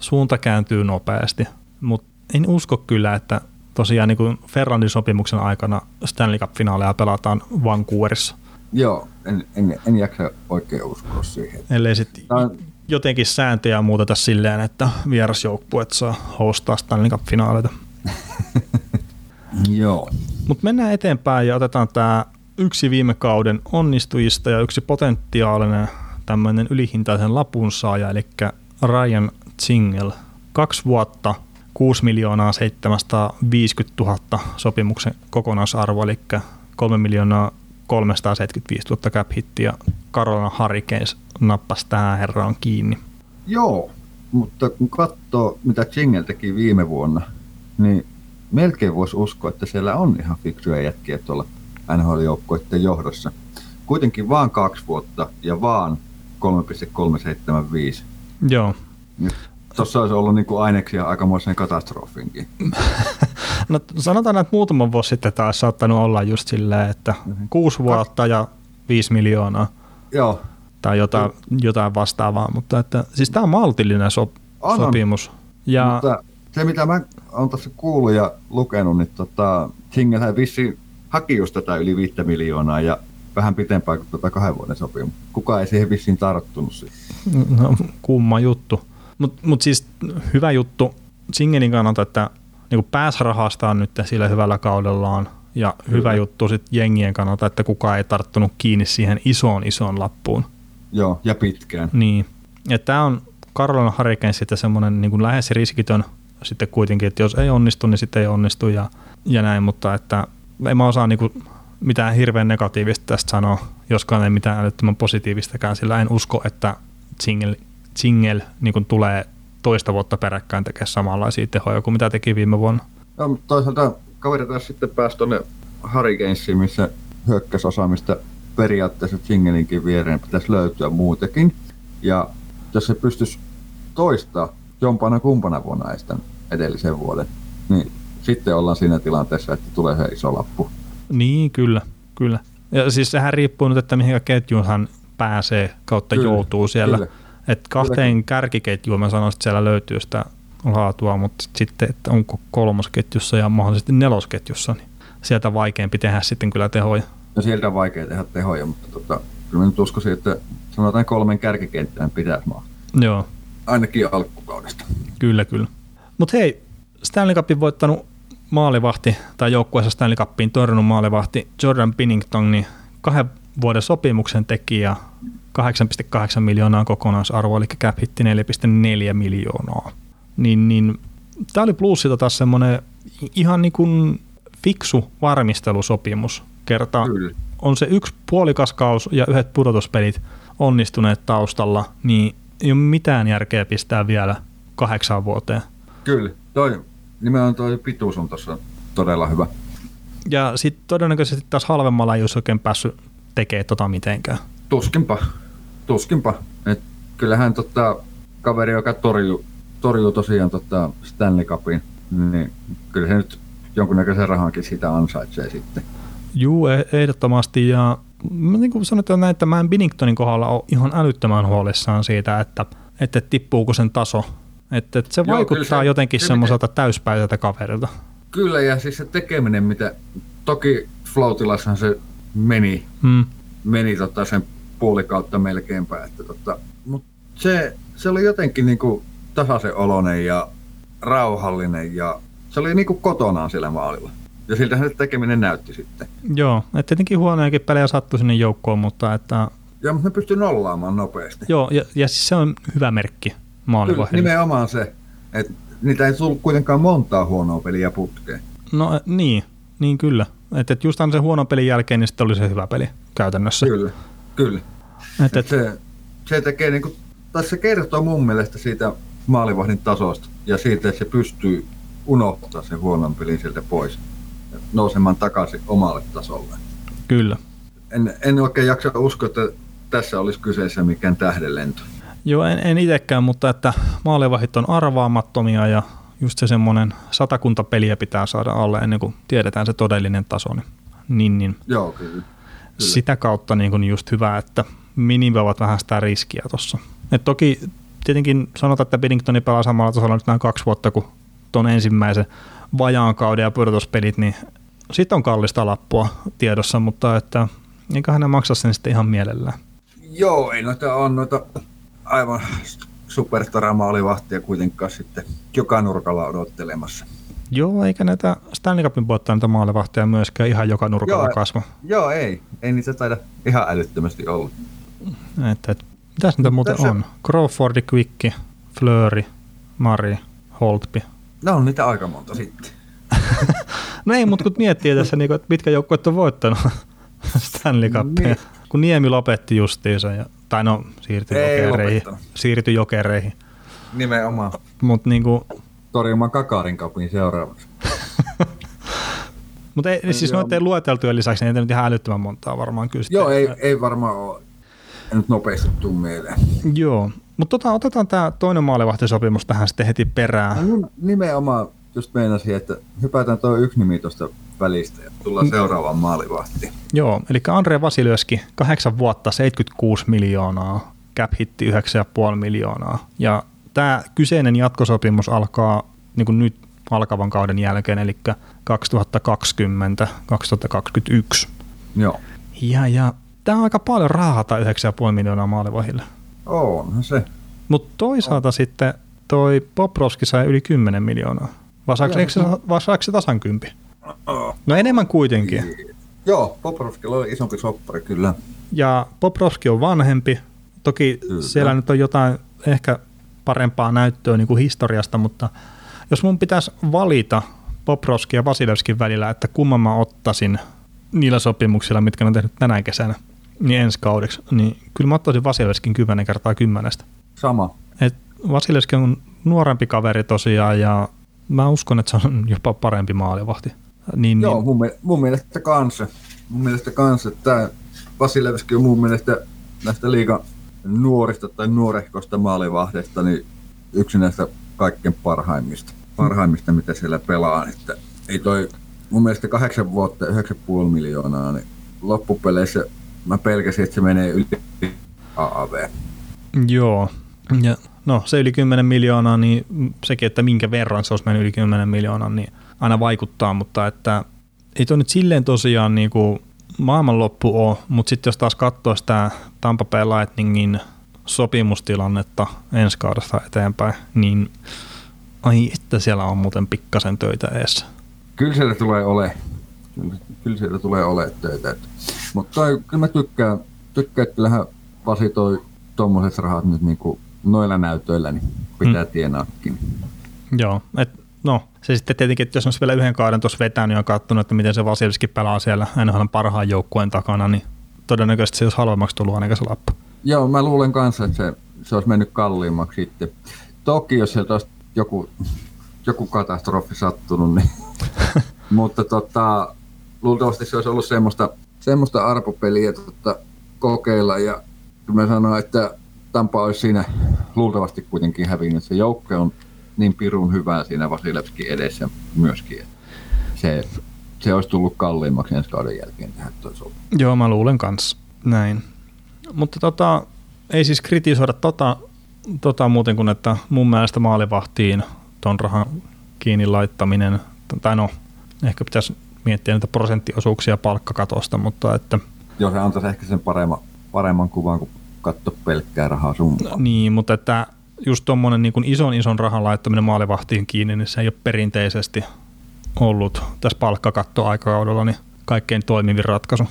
suunta kääntyy nopeasti, mutta en usko kyllä, että tosiaan niin Ferrandin sopimuksen aikana Stanley Cup-finaaleja pelataan Vancouverissa. Joo, en, en, en jaksa oikein uskoa siihen. Ellei sitten jotenkin sääntöjä muuteta silleen, että vierasjoukkueet saa hostaa Stanley Cup-finaaleita. Joo. Mutta mennään eteenpäin ja otetaan tämä yksi viime kauden onnistujista ja yksi potentiaalinen tämmöinen ylihintaisen lapun saaja, eli Ryan Zingle. Kaksi vuotta, 6 miljoonaa 750 000 sopimuksen kokonaisarvo, eli 3 miljoonaa 375 000 cap ja Carolina Hurricanes nappasi tähän herraan kiinni. Joo, mutta kun katsoo mitä Jingle teki viime vuonna, niin melkein voisi uskoa, että siellä on ihan fiksuja jätkiä tuolla NHL-joukkueiden johdossa. Kuitenkin vaan kaksi vuotta ja vaan 3,375. Joo. Tuossa olisi ollut niin kuin aineksia aikamoisen katastrofinkin. no sanotaan, että muutama vuosi sitten taas saattanut olla just silleen, että mm-hmm. kuusi vuotta ja viisi miljoonaa. Joo. Tai jotain, jotain vastaavaa, mutta että, siis tämä on maltillinen so, on, sopimus. Ja, mutta se, mitä mä oon tässä kuullut ja lukenut, niin tota, Singelhän vissi haki just tätä yli viittä miljoonaa ja vähän pitempään kuin tuota kahden vuoden sopimus. Kuka ei siihen vissiin tarttunut siihen. No, kumma juttu. Mutta mut siis hyvä juttu Singelin kannalta, että niin pääs rahastaa nyt sillä hyvällä kaudellaan ja Kyllä. hyvä juttu sitten jengien kannalta, että kukaan ei tarttunut kiinni siihen isoon isoon lappuun. Joo, ja pitkään. Niin. Ja tämä on Carolina Hurricanes sitten semmoinen niin lähes riskitön sitten kuitenkin, että jos ei onnistu, niin sitten ei onnistu ja, ja näin, mutta että en mä osaa niin kuin mitään hirveän negatiivista tästä sanoa, joskaan ei mitään älyttömän positiivistakaan, sillä en usko, että Jingle, jingle niin tulee toista vuotta peräkkäin tekemään samanlaisia tehoja kuin mitä teki viime vuonna. No, mutta toisaalta kaveri taas sitten pääsi tuonne Hurricanesiin, missä hyökkäysosaamista periaatteessa Jinglinkin viereen pitäisi löytyä muutenkin. Ja jos se pystyisi toista jompana kumpana vuonna edellisen vuoden, niin sitten ollaan siinä tilanteessa, että tulee se iso lappu. Niin, kyllä, kyllä. Ja siis sehän riippuu nyt, että mihin ketjuun hän pääsee kautta kyllä, joutuu siellä. Kyllä. Et kahteen kärkiketjuun mä sanoisin, että siellä löytyy sitä laatua, mutta sitten, että onko kolmosketjussa ja mahdollisesti nelosketjussa, niin sieltä vaikeampi tehdä sitten kyllä tehoja. No sieltä on vaikea tehdä tehoja, mutta tota, kyllä nyt uskoisin, että sanotaan kolmen kärkikenttään pitää maa. Joo. Ainakin alkukaudesta. Kyllä, kyllä. Mutta hei, Stanley Cupin voittanut maalivahti tai joukkueessa Stanley Cupiin torjunut maalivahti Jordan Pinnington, niin kahden vuoden sopimuksen teki ja 8,8 miljoonaa kokonaisarvo, eli cap hitti 4,4 miljoonaa. Niin, niin tämä oli plussilta taas semmoinen ihan niin kuin fiksu varmistelusopimus. Kerta Kyllä. on se yksi puolikaskaus ja yhdet pudotuspelit onnistuneet taustalla, niin ei ole mitään järkeä pistää vielä kahdeksaan vuoteen. Kyllä, toi nimenomaan tuo pituus on tuossa todella hyvä. Ja sitten todennäköisesti taas halvemmalla ei olisi oikein päässyt tekemään tota mitenkään. Tuskinpa, tuskinpa. Et kyllähän tota, kaveri, joka torjuu, torjuu tosiaan tota Stanley Cupin, niin kyllä se nyt jonkunnäköisen rahankin siitä ansaitsee sitten. Juu, e- ehdottomasti. Ja niin kuin sanotaan näin, että mä en Binningtonin kohdalla ole ihan älyttömän huolissaan siitä, että, että tippuuko sen taso. Että, että se Joo, vaikuttaa se- jotenkin kyllä semmoiselta täyspäiseltä kaverilta. Kyllä, ja siis se tekeminen, mitä toki Floatilassahan se meni, Mm. meni tota sen puolikautta melkeinpä, että tota, mutta se, se oli jotenkin niinku tasaisen oloinen ja rauhallinen ja se oli niinku kotonaan siellä maalilla. Ja siltä se tekeminen näytti sitten. Joo, että tietenkin huonojakin pelejä sattui sinne joukkoon, mutta että, Ja mutta ne pystyi nollaamaan nopeasti. joo, ja, ja siis se on hyvä merkki Kyllä, maalivahdille. nimenomaan se, että niitä ei tullut kuitenkaan montaa huonoa peliä putkeen. No äh, niin, niin kyllä. Että et just se huonon pelin jälkeen, niin sitten oli se hyvä peli käytännössä. Kyllä, kyllä. Et, et, se, se tekee niinku, tai se kertoo mun mielestä siitä maalivahdin tasosta ja siitä, että se pystyy unohtaa sen huonon pelin sieltä pois ja nousemaan takaisin omalle tasolle. kyllä. En, en oikein jaksa uskoa, että tässä olisi kyseessä mikään tähdenlento. Joo, en, en itsekään, mutta että maalivahit on arvaamattomia ja just se semmoinen satakunta peliä pitää saada alle ennen kuin tiedetään se todellinen taso. Niin, niin, niin Joo, kyllä. Kyllä. sitä kautta niin kuin just hyvä, että minimoivat vähän sitä riskiä tuossa. Et toki tietenkin sanotaan, että Biddingtoni pelaa samalla tasolla nyt nämä kaksi vuotta kuin tuon ensimmäisen vajaan kauden ja pudotuspelit, niin sitten on kallista lappua tiedossa, mutta että eiköhän ne maksa sen sitten ihan mielellään. Joo, ei noita on noita aivan superstar-maalivahtia kuitenkaan sitten joka nurkalla odottelemassa. Joo, eikä näitä Stanley Cupin voittaneita maalivahtia myöskään ihan joka nurkalla Joo. kasva. Joo, ei. Ei niitä taida ihan älyttömästi olla. Että, että, mitäs niitä muuten Tässä- on? Crawfordi, Quick, Fleury, Mari, Holtby. No on niitä aika monta sitten. No ei, mutta kun miettii tässä, niin että mitkä joukkueet on voittanut Stanley Cupia, Niin. kun Niemi lopetti justiinsa, ja, tai no siirtyi Ei jokereihin, siirtyi jokereihin, Nimenomaan. mutta niin kuin, Torjumaan Kakarin kapin seuraavaksi. mutta ei, siis Joo. noiden lueteltujen lisäksi niin ei nyt ihan älyttömän montaa varmaan kyllä. Joo, sitten. ei, ei varmaan ole. En nyt nopeasti tuu mieleen. Joo, mutta tota, otetaan tämä toinen maalivahtisopimus tähän sitten heti perään. No, nimenomaan just meinasin, että hypätään tuo yksi nimi tuosta välistä ja tullaan seuraavaan maalivahtiin. Joo, eli Andre Vasiljöski, kahdeksan vuotta, 76 miljoonaa, cap hitti 9,5 miljoonaa. Ja tämä kyseinen jatkosopimus alkaa niin kuin nyt alkavan kauden jälkeen, eli 2020-2021. Joo. Ja, ja tämä on aika paljon rahata 9,5 miljoonaa maalivahille. Onhan se. Mutta toisaalta sitten toi Poprovski sai yli 10 miljoonaa. Vai saako, eikö se, vai saako se tasan kympi? No enemmän kuitenkin. Joo, Poprovskilla oli isompi soppari kyllä. Ja Poprovski on vanhempi. Toki Kyllä. siellä nyt on jotain ehkä parempaa näyttöä niin kuin historiasta, mutta jos mun pitäisi valita Poprovski ja Vasilevskin välillä, että kumman mä ottaisin niillä sopimuksilla, mitkä ne on tehnyt tänä kesänä, niin ensi kaudeksi, niin kyllä mä ottaisin Vasilevskin 10 kertaa kymmenestä. Sama. Et Vasilevski on nuorempi kaveri tosiaan ja mä uskon, että se on jopa parempi maalivahti. Niin, Joo, niin, mun, mun mielestä kanssa. Mun mielestä kanssa, että tämä Vasilevski on mun mielestä näistä liigan nuorista tai nuorehkoista maalivahdeista niin yksi näistä kaikkein parhaimmista, parhaimmista mitä siellä pelaa. Että ei toi mun mielestä kahdeksan vuotta ja 9,5 miljoonaa, niin loppupeleissä mä pelkäsin, että se menee yli AAV. Joo. Ja, no se yli 10 miljoonaa, niin sekin, että minkä verran se olisi mennyt yli 10 miljoonaa, niin aina vaikuttaa, mutta että ei toi nyt silleen tosiaan niin kuin maailmanloppu ole, mutta sitten jos taas katsoo sitä Tampa Bay Lightningin sopimustilannetta ensi kaudesta eteenpäin, niin ai että siellä on muuten pikkasen töitä eessä. Kyllä siellä tulee ole. Kyllä, siellä tulee ole töitä. Mutta kyllä mä tykkään, tykkään että kyllähän Pasi toi tommoset rahat nyt niinku noilla näytöillä, niin pitää mm. tienaakin. Joo, et, no se sitten tietenkin, että jos olisi vielä yhden kauden tuossa vetänyt ja katsonut, että miten se Vasilski pelaa siellä NHL parhaan joukkueen takana, niin todennäköisesti se olisi halvemmaksi tullut ainakaan se lappu. Joo, mä luulen kanssa, että se, se olisi mennyt kalliimmaksi sitten. Toki jos sieltä olisi joku, joku katastrofi sattunut, niin Mutta tota, luultavasti se olisi ollut semmoista, semmoista arpopeliä tota, kokeilla ja mä sanoin, että Tampa olisi siinä luultavasti kuitenkin hävinnyt. Se joukko on niin pirun hyvää siinä Vasilevskin edessä myöskin. Se, se olisi tullut kalliimmaksi ensi kauden jälkeen tehdä toi Joo, mä luulen kanssa näin. Mutta tota, ei siis kritisoida tota, tota muuten kuin, että mun mielestä maalivahtiin ton rahan kiinni laittaminen, tai no, ehkä pitäisi miettiä niitä prosenttiosuuksia palkkakatosta, mutta että... Joo, se antaisi ehkä sen paremman, paremman kuvan, kun katso pelkkää rahaa summaa. Niin, mutta että just tuommoinen niin ison ison rahan laittaminen maalivahtiin kiinni, niin se ei ole perinteisesti ollut tässä palkkakattoaikakaudella niin kaikkein toimivin ratkaisu.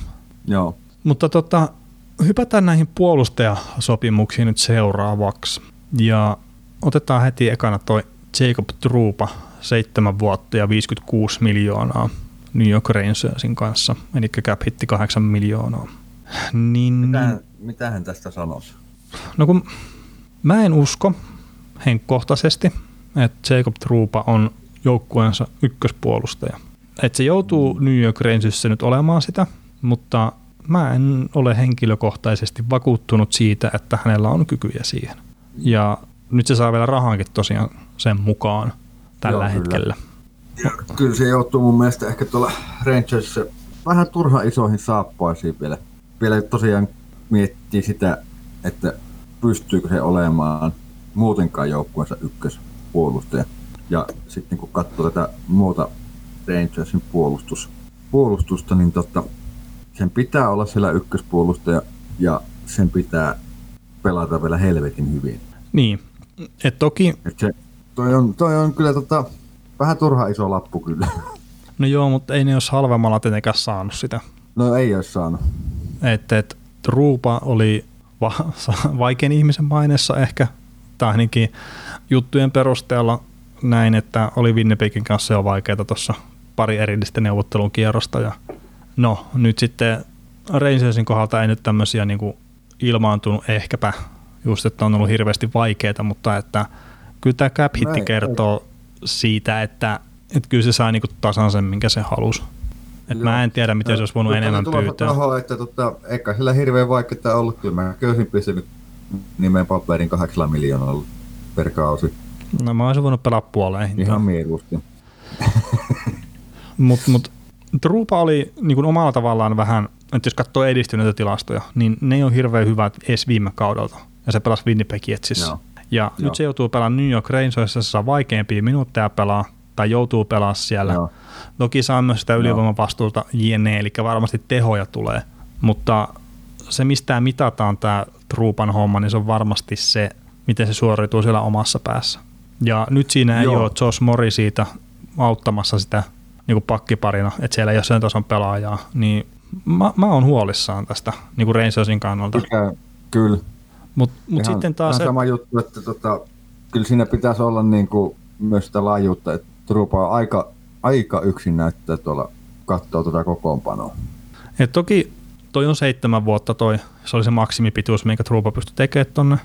Joo. Mutta tota, hypätään näihin puolustajasopimuksiin nyt seuraavaksi. Ja otetaan heti ekana toi Jacob Trupa, 7 vuotta ja 56 miljoonaa New York Rangersin kanssa, eli cap hitti 8 miljoonaa. Niin, Mitä, hän tästä sanoisi? No kun mä en usko henkkohtaisesti, että Jacob Trupa on joukkueensa ykköspuolustaja. Että se joutuu New York Rangersissa nyt olemaan sitä, mutta mä en ole henkilökohtaisesti vakuuttunut siitä, että hänellä on kykyjä siihen. Ja nyt se saa vielä rahankin tosiaan sen mukaan tällä Joo, hetkellä. Kyllä. Ja kyllä se joutuu mun mielestä ehkä tuolla Rangersissa vähän turha isoihin saappaisiin vielä. Vielä tosiaan miettii sitä, että pystyykö se olemaan muutenkaan joukkueensa ykköspuolustaja. Ja sitten kun katsoo tätä muuta Rangersin puolustus, puolustusta, niin totta, sen pitää olla siellä ykköspuolustaja ja sen pitää pelata vielä helvetin hyvin. Niin, et toki... Et se, toi, on, toi on kyllä tota, vähän turha iso lappu kyllä. No joo, mutta ei ne olisi halvemmalla tietenkään saanut sitä. No ei olisi saanut. Että et, Ruupa oli va- vaikein ihmisen mainessa ehkä, tai ainakin juttujen perusteella näin, että oli Winnipegin kanssa jo vaikeaa tuossa pari erillistä neuvottelun kierrosta ja no nyt sitten Rangersin kohdalta ei nyt tämmöisiä niin kuin ilmaantunut. Ehkäpä just, että on ollut hirveästi vaikeaa, mutta että kyllä tämä cap kertoo siitä, että, että kyllä se sai niinku tasan sen, minkä se halusi. Et mä en tiedä, miten se olisi voinut enemmän pyytää. Tuohon, että tota, eikä sillä hirveän vaikeaa ollut. Kyllä mä köysin pistänyt nimen paperin kahdeksalla miljoonalla per kausi. No mä olisin voinut pelaa puoleen. Ihan mieluusti. Mutta mut, Trupa oli niin omalla tavallaan vähän, että jos katsoo edistyneitä tilastoja, niin ne ei ole hirveän hyvät edes viime kaudelta. Ja se pelasi Winnipeg Jetsissä. No. Ja Joo. nyt se joutuu pelaamaan New York Rangersissa, se saa vaikeampia minuutteja pelaa, tai joutuu pelaamaan siellä. Joo. Toki saa myös sitä ylivoimavastuuta jne, eli varmasti tehoja tulee. Mutta se, mistä mitataan tämä Truupan homma, niin se on varmasti se, miten se suorituu siellä omassa päässä. Ja nyt siinä ei Joo. ole Josh Mori siitä auttamassa sitä niin pakkiparina, että siellä ei ole sen tason pelaajaa, niin mä, mä oon huolissaan tästä niin kuin Rangersin kannalta. Kyllä, kyllä. Mutta mut sitten taas... Ihan sama juttu, että tota, kyllä siinä pitäisi olla niin kuin myös sitä laajuutta, että Trupa aika, aika yksin näyttää tuolla katsoa tuota kokoonpanoa. Et toki toi on seitsemän vuotta toi, se oli se maksimipituus, minkä Trupa pystyi tekemään tonne.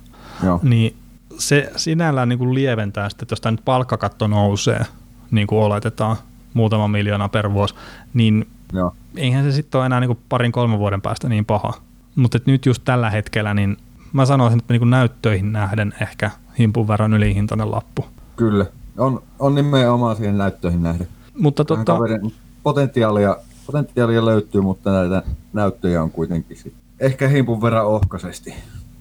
Joo. Niin se sinällään niin kuin lieventää sitten, että jos tämä nyt palkkakatto nousee, niin kuin oletetaan, muutama miljoona per vuosi, niin Joo. eihän se sitten ole enää niin parin kolmen vuoden päästä niin paha. Mutta nyt just tällä hetkellä, niin mä sanoisin, että niin kuin näyttöihin nähden ehkä himpun verran ylihintainen lappu. Kyllä, on, on nimenomaan siihen näyttöihin nähden. Mutta totta... potentiaalia, potentiaalia löytyy, mutta näitä näyttöjä on kuitenkin sit. ehkä himpun verran ohkaisesti,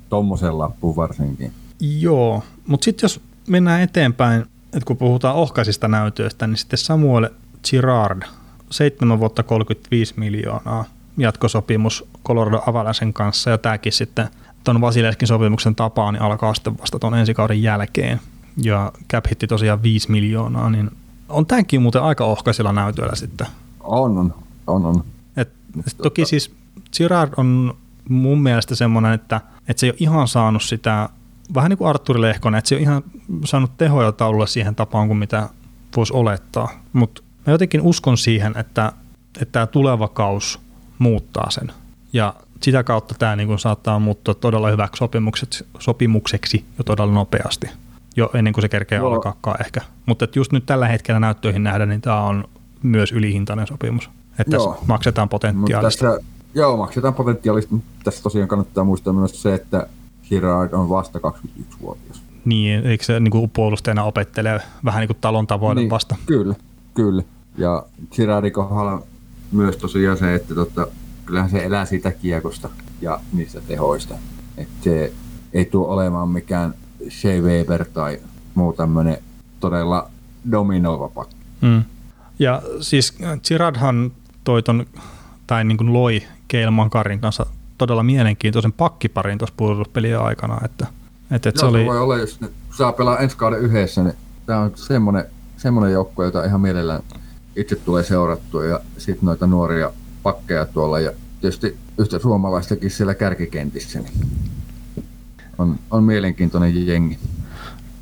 tommosen lappuun varsinkin. Joo, mutta sitten jos mennään eteenpäin, että kun puhutaan ohkaisista näytöistä, niin sitten Samuel Girard, 7 vuotta 35 miljoonaa jatkosopimus Colorado Avalancen kanssa, ja tämäkin sitten tuon Vasileskin sopimuksen tapaan niin alkaa sitten vasta tuon ensi kauden jälkeen. Ja cap hitti tosiaan 5 miljoonaa, niin on tämänkin muuten aika ohkaisilla näytöillä sitten. On, on, on. on. Et, toki siis Girard on mun mielestä semmoinen, että, että se ei ole ihan saanut sitä vähän niin kuin Arturi Lehkonen, että se on ihan saanut tehoja taululle siihen tapaan kuin mitä voisi olettaa. Mutta mä jotenkin uskon siihen, että, että tämä tuleva kaus muuttaa sen. Ja sitä kautta tämä niin saattaa muuttua todella hyväksi sopimukseksi, sopimukseksi jo todella nopeasti. Jo ennen kuin se kerkee alkaakaan ehkä. Mutta just nyt tällä hetkellä näyttöihin nähdä, niin tämä on myös ylihintainen sopimus. Että tässä Joo. maksetaan Mutta potentiaalista. tässä, joo, maksetaan potentiaalista, mutta tässä tosiaan kannattaa muistaa myös se, että Girard on vasta 21-vuotias. Niin, eikö se niin kuin puolustajana opettelee vähän niin kuin talon tavoille niin. vasta? Kyllä, kyllä. Ja Girardin kohdalla myös tosiaan se, että tota, kyllähän se elää siitä kiekosta ja niistä tehoista. Että se ei tule olemaan mikään Shea Weber tai muu tämmöinen todella dominoiva pakki. Mm. Ja siis Girardhan toi ton, tai niin kuin loi Keilman Karin kanssa todella mielenkiintoisen pakkiparin tuossa puolustuspelien aikana, että, että, että se Joo, oli, voi olla, jos ne saa pelaa ensi kauden yhdessä, niin tämä on semmoinen, semmoinen joukko, jota ihan mielellään itse tulee seurattua ja sitten noita nuoria pakkeja tuolla ja tietysti yhtä suomalaistakin siellä kärkikentissä, niin on, on mielenkiintoinen jengi.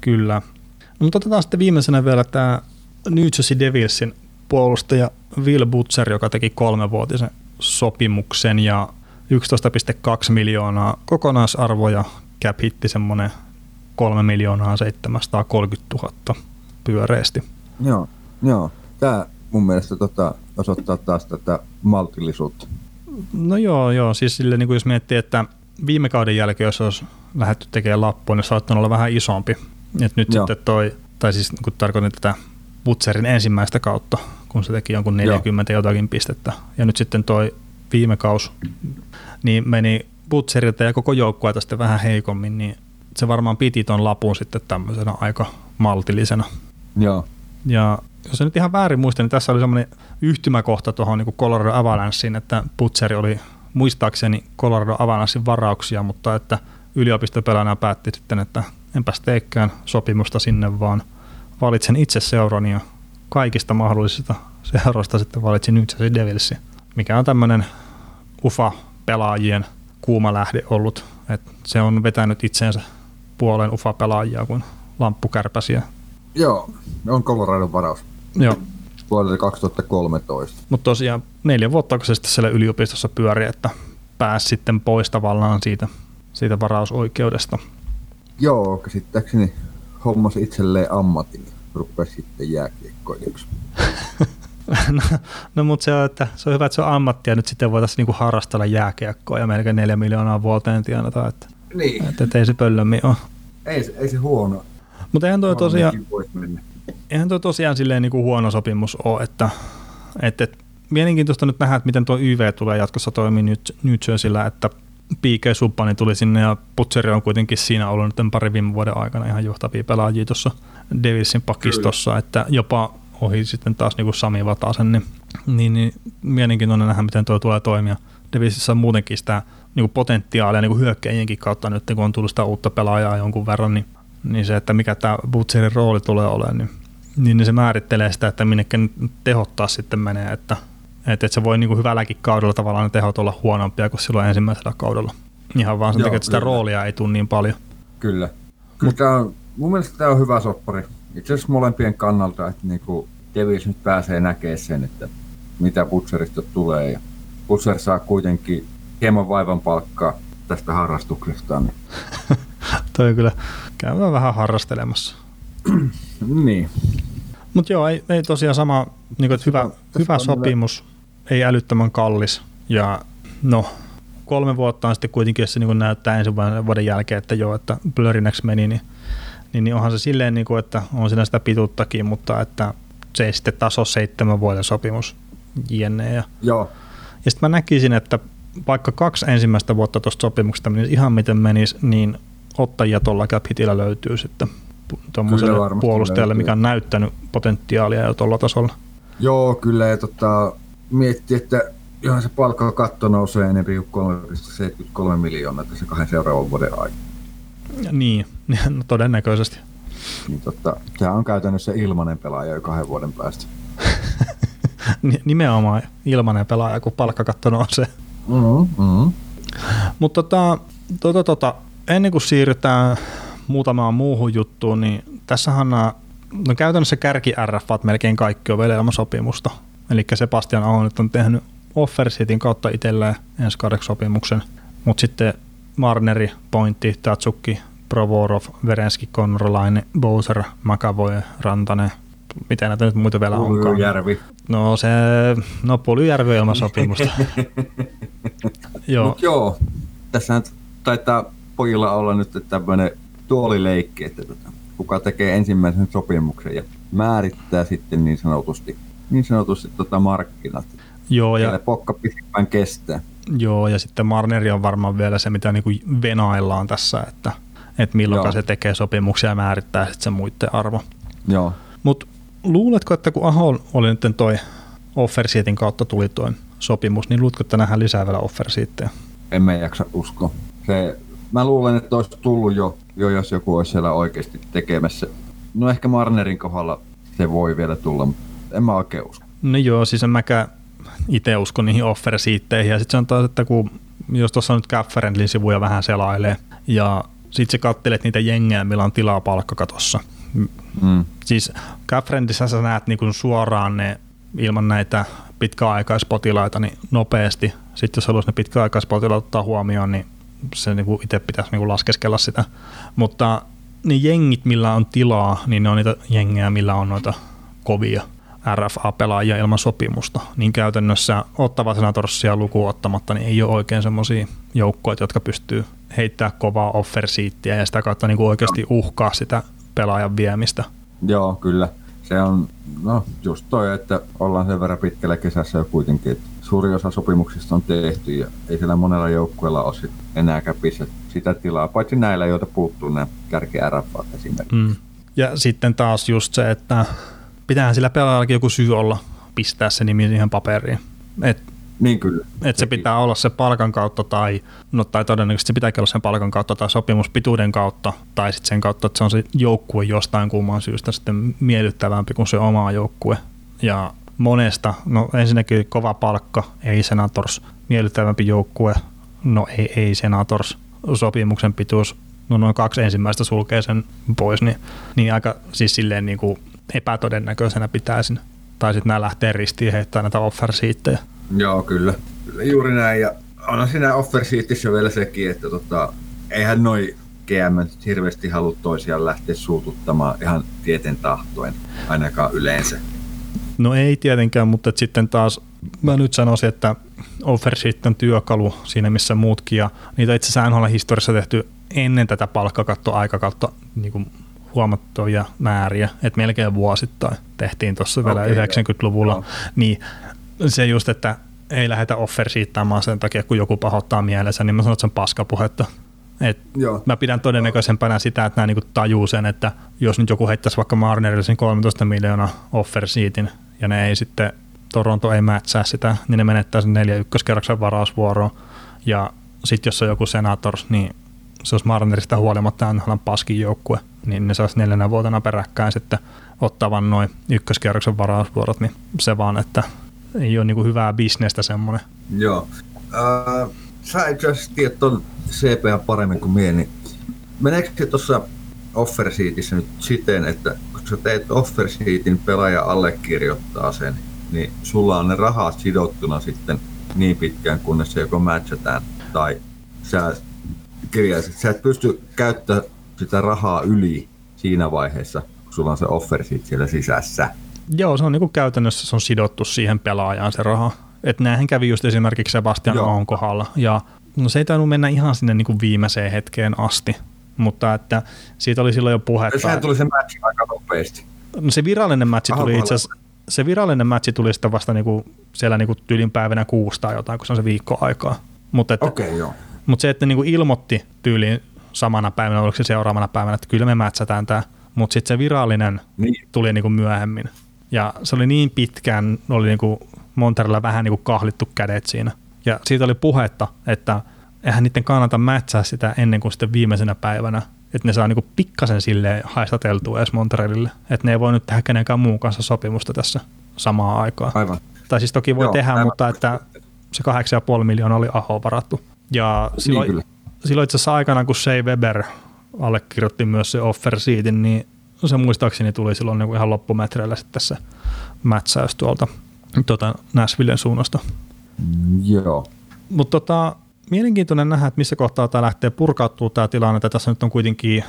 Kyllä. No, mutta otetaan sitten viimeisenä vielä tämä New Jersey Devilsin puolustaja Will Butcher, joka teki kolmevuotisen sopimuksen ja 11,2 miljoonaa kokonaisarvo ja cap hitti semmoinen 3 miljoonaa 730 000 pyöreästi. Joo, joo. Tämä mun mielestä tota, osoittaa taas tätä maltillisuutta. No joo, joo. Siis sille, niin kuin jos miettii, että viime kauden jälkeen, jos olisi lähdetty tekemään lappuun, niin saattanut olla vähän isompi. Et nyt Joo. sitten toi, tai siis kun tarkoitin tätä Butcherin ensimmäistä kautta, kun se teki jonkun 40 jotakin pistettä. Ja nyt sitten toi viime kaus, niin meni Butcherilta ja koko joukkueelta sitten vähän heikommin, niin se varmaan piti ton lapun sitten tämmöisenä aika maltillisena. Joo, Ja jos se nyt ihan väärin muista, niin tässä oli semmoinen yhtymäkohta tuohon niin Colorado Avalanceen, että Putseri oli muistaakseni Colorado Avalancein varauksia, mutta että yliopistopelaajana päätti sitten, että enpäs teekään sopimusta sinne, vaan valitsen itse seurani ja kaikista mahdollisista seuroista sitten valitsin New Jersey Devilsin, mikä on tämmöinen UFA-pelaajien kuuma lähde ollut. Et se on vetänyt itseensä puolen UFA-pelaajia kuin lamppukärpäsiä. joo. On Coloradon varaus Joo, vuodelta 2013. Mutta tosiaan neljä vuotta, kun se sitten siellä yliopistossa pyöri, että pääsi sitten pois tavallaan siitä, siitä varausoikeudesta. Joo, käsittääkseni hommas itselleen ammatin ja rupesi sitten jääkiekkoilijaksi. no, no mutta se on, että se on hyvä, että se on ammatti ja nyt sitten voitaisiin niinku harrastella jääkiekkoa ja melkein neljä miljoonaa vuoteen tienata, että, Niin. että, että ei se pöllömmin ole. Ei, se- ei se huono. Mutta eihän toi tosiaan. Eihän toi tosiaan silleen niinku huono sopimus ole, että, että, että mielenkiintoista nyt nähdä, että miten tuo YV tulee jatkossa toimii nyt New Jerseyllä, että P.K. Subbani tuli sinne ja Putseri on kuitenkin siinä ollut nyt pari viime vuoden aikana ihan johtavia pelaajia tuossa Devilsin pakistossa, että jopa ohi sitten taas niin kuin Sami Vatasen, niin, niin, niin mielenkiintoinen nähdä, miten tuo tulee toimia. Devilsissä on muutenkin sitä niin kuin potentiaalia niin kuin hyökkäjienkin kautta nyt, kun on tullut sitä uutta pelaajaa jonkun verran, niin, niin se, että mikä tämä Butcherin rooli tulee olemaan, niin, niin, niin se määrittelee sitä, että minnekä tehottaa sitten menee, että että, se voi niin kuin hyvälläkin kaudella tavallaan ne tehot olla huonompia kuin silloin ensimmäisellä kaudella. Ihan vaan sen Joo, takia, että sitä kyllä. roolia ei tule niin paljon. Kyllä. Kyllä tää on, mun mielestä tämä on hyvä soppari. Itse asiassa molempien kannalta, että niinku Devils nyt pääsee näkemään sen, että mitä Butcherista tulee. Ja Butcher saa kuitenkin hieman vaivan palkkaa tästä harrastuksesta. Niin. Toi kyllä käydään vähän harrastelemassa. niin. Mutta joo, ei, ei tosiaan sama, niin kuin, että hyvä, hyvä sopimus, ei älyttömän kallis. Ja no, kolme vuotta on sitten kuitenkin, jos se niin näyttää ensi vuoden, vuoden jälkeen, että joo, että Blurrinäksi meni, niin, niin, niin onhan se silleen, niin kuin, että on siinä sitä pituuttakin, mutta että se ei sitten taso seitsemän vuoden sopimus jne. Ja, Joo, ja sitten mä näkisin, että vaikka kaksi ensimmäistä vuotta tuosta sopimuksesta menisi ihan miten menisi, niin ottajia tuolla cap löytyy sitten tuommoiselle puolustajalle, mikä on näyttänyt potentiaalia jo tuolla tasolla. Joo, kyllä. Ja tota, miettii, että johon se palkkakatto nousee enemmän kuin 3,73 miljoonaa tässä kahden seuraavan vuoden aikana. Niin, no todennäköisesti. Niin tota, sehän on käytännössä ilmanen pelaaja jo kahden vuoden päästä. Ni- Nimenomaan ilmanen pelaaja, kun palkkakatto nousee. Mm-hmm. Mm-hmm. Mutta tota, tota, tota, ennen kuin siirrytään muutamaan muuhun juttuun, niin tässähän nämä, no käytännössä kärki RF melkein kaikki on vielä ilman sopimusta. Eli Sebastian Aho nyt on tehnyt Offersitin kautta itselleen ensi kaudeksi sopimuksen, mutta sitten Marneri, Pointti, Tatsukki, Provorov, Verenski, Konrolainen, Bowser, McAvoy, Rantanen, miten näitä nyt muita vielä onkaan. Järvi. No se, no Pulyjärvi ilman sopimusta. joo. Mut joo, tässä taitaa pojilla olla nyt tämmöinen tuolileikki, että tota, kuka tekee ensimmäisen sopimuksen ja määrittää sitten niin sanotusti, niin sanotusti tota markkinat. Joo, ja pokka pisimpään kestää. Joo, ja sitten Marneri on varmaan vielä se, mitä niinku venaillaan tässä, että, että milloin se tekee sopimuksia ja määrittää sitten se muiden arvo. Joo. Mutta luuletko, että kun Aho oli nyt toi offersietin kautta tuli tuo sopimus, niin luuletko, että nähdään lisää vielä offersiittejä? En mä jaksa uskoa. Se, mä luulen, että olisi tullut jo, jo, jos joku olisi siellä oikeasti tekemässä. No ehkä Marnerin kohdalla se voi vielä tulla, mutta en mä oikein usko. No joo, siis en mäkään itse usko niihin offersiitteihin. Ja sitten se on taas, että kun, jos tuossa nyt Caffrendlin sivuja vähän selailee, ja sitten sä kattelet niitä jengejä, millä on tilaa palkkakatossa. Mm. Siis Caffrendissä sä näet niinku suoraan ne ilman näitä pitkäaikaispotilaita niin nopeasti. Sitten jos haluaisi ne pitkäaikaispotilaat ottaa huomioon, niin se niinku itse pitäisi niinku laskeskella sitä. Mutta ne jengit, millä on tilaa, niin ne on niitä jengejä, millä on noita kovia RFA-pelaajia ilman sopimusta, niin käytännössä ottava senatorsia lukuun ottamatta, niin ei ole oikein semmoisia joukkoja, jotka pystyy heittämään kovaa offersiittiä ja sitä kautta niin oikeasti uhkaa sitä pelaajan viemistä. Joo, kyllä. Se on no, just toi, että ollaan sen verran pitkällä kesässä jo kuitenkin, että suuri osa sopimuksista on tehty ja ei siellä monella joukkueella ole sit enää käpissä sitä tilaa, paitsi näillä, joita puuttuu kärki RFA esimerkiksi. Mm. Ja sitten taas just se, että pitäähän sillä pelaajallakin joku syy olla pistää se nimi siihen paperiin. Et, niin kyllä. Et se pitää olla se palkan kautta tai, no, tai todennäköisesti se pitääkin olla sen palkan kautta tai sopimuspituuden kautta tai sitten sen kautta, että se on se joukkue jostain kumman syystä sitten miellyttävämpi kuin se oma joukkue. Ja monesta, no ensinnäkin kova palkka, ei Senators, miellyttävämpi joukkue, no ei, ei Senators, sopimuksen pituus, no noin kaksi ensimmäistä sulkee sen pois, niin, niin aika siis silleen niin kuin epätodennäköisenä pitäisin. Tai sitten nämä lähtee ristiin heittämään näitä offer Joo, kyllä. kyllä. Juuri näin. Ja on siinä offer vielä sekin, että tota, eihän noi GM hirveästi halua toisiaan lähteä suututtamaan ihan tieten tahtoen, ainakaan yleensä. No ei tietenkään, mutta sitten taas mä nyt sanoisin, että offersheet on työkalu siinä missä muutkin ja niitä itse asiassa historiassa tehty ennen tätä palkkakattoaikakautta niin kuin huomattavia määriä, että melkein vuosittain tehtiin tuossa vielä okay, 90-luvulla, no. niin se just, että ei lähdetä offersiittaamaan sen takia, kun joku pahoittaa mielensä, niin mä sanon, että se on paskapuhetta. Et Joo. Mä pidän todennäköisempänä sitä, että nämä niinku tajuu sen, että jos nyt joku heittäisi vaikka Marnerille sen 13 miljoonaa offersiitin ja ne ei sitten, Toronto ei mätsää sitä, niin ne menettää sen neljä ykköskerroksen varausvuoroa. Ja sitten jos on joku Senators, niin se olisi Marnerista huolimatta NHL paskin joukkue niin ne saisi neljänä vuotena peräkkäin sitten ottavan noin ykköskierroksen varausvuorot, niin se vaan, että ei ole niin hyvää bisnestä semmoinen. Joo. Äh, sä itse asiassa tiedät tuon CPA paremmin kuin mie, niin meneekö tuossa offer nyt siten, että kun sä teet offer pelaaja allekirjoittaa sen, niin sulla on ne rahat sidottuna sitten niin pitkään, kunnes se joko matchataan tai sä kirjaisit. Sä et pysty käyttämään sitä rahaa yli siinä vaiheessa, kun sulla on se offer siellä sisässä. Joo, se on niin kuin käytännössä se on sidottu siihen pelaajaan se raha. Että näinhän kävi just esimerkiksi Sebastian Aon kohdalla. Ja no se ei tainnut mennä ihan sinne niin kuin viimeiseen hetkeen asti, mutta että siitä oli silloin jo puhetta. Sehän tuli se match aika nopeasti. No se virallinen matchi tuli itse asiassa, se virallinen matchi tuli sitten vasta niinku siellä niinku tyylin päivänä kuusta tai jotain, kun se on se viikko aikaa. Mutta okay, joo. Mut se, että niinku ilmoitti tyyliin samana päivänä, oliko se seuraavana päivänä, että kyllä me mätsätään tämä, mutta sitten se virallinen niin. tuli niin kuin myöhemmin. Ja se oli niin pitkään, oli niin kuin Monterella vähän niin kuin kahlittu kädet siinä. Ja siitä oli puhetta, että eihän niiden kannata mätsää sitä ennen kuin sitten viimeisenä päivänä, että ne saa niin kuin pikkasen sille haistateltua edes Montrealille, että ne ei voi nyt tehdä kenenkään muun kanssa sopimusta tässä samaa aikaa. Aivan. Tai siis toki voi Joo, tehdä, aivan. mutta että se 8,5 miljoonaa oli aho varattu. Ja niin silloin, niin silloin itse asiassa aikana, kun Shea Weber allekirjoitti myös se offer seatin, niin se muistaakseni tuli silloin niin ihan loppumetreillä sitten se mätsäys tuolta tuota Nashvillen suunnasta. Joo. Mutta tota, mielenkiintoinen nähdä, että missä kohtaa tämä lähtee purkautuu tämä tilanne, että tässä nyt on kuitenkin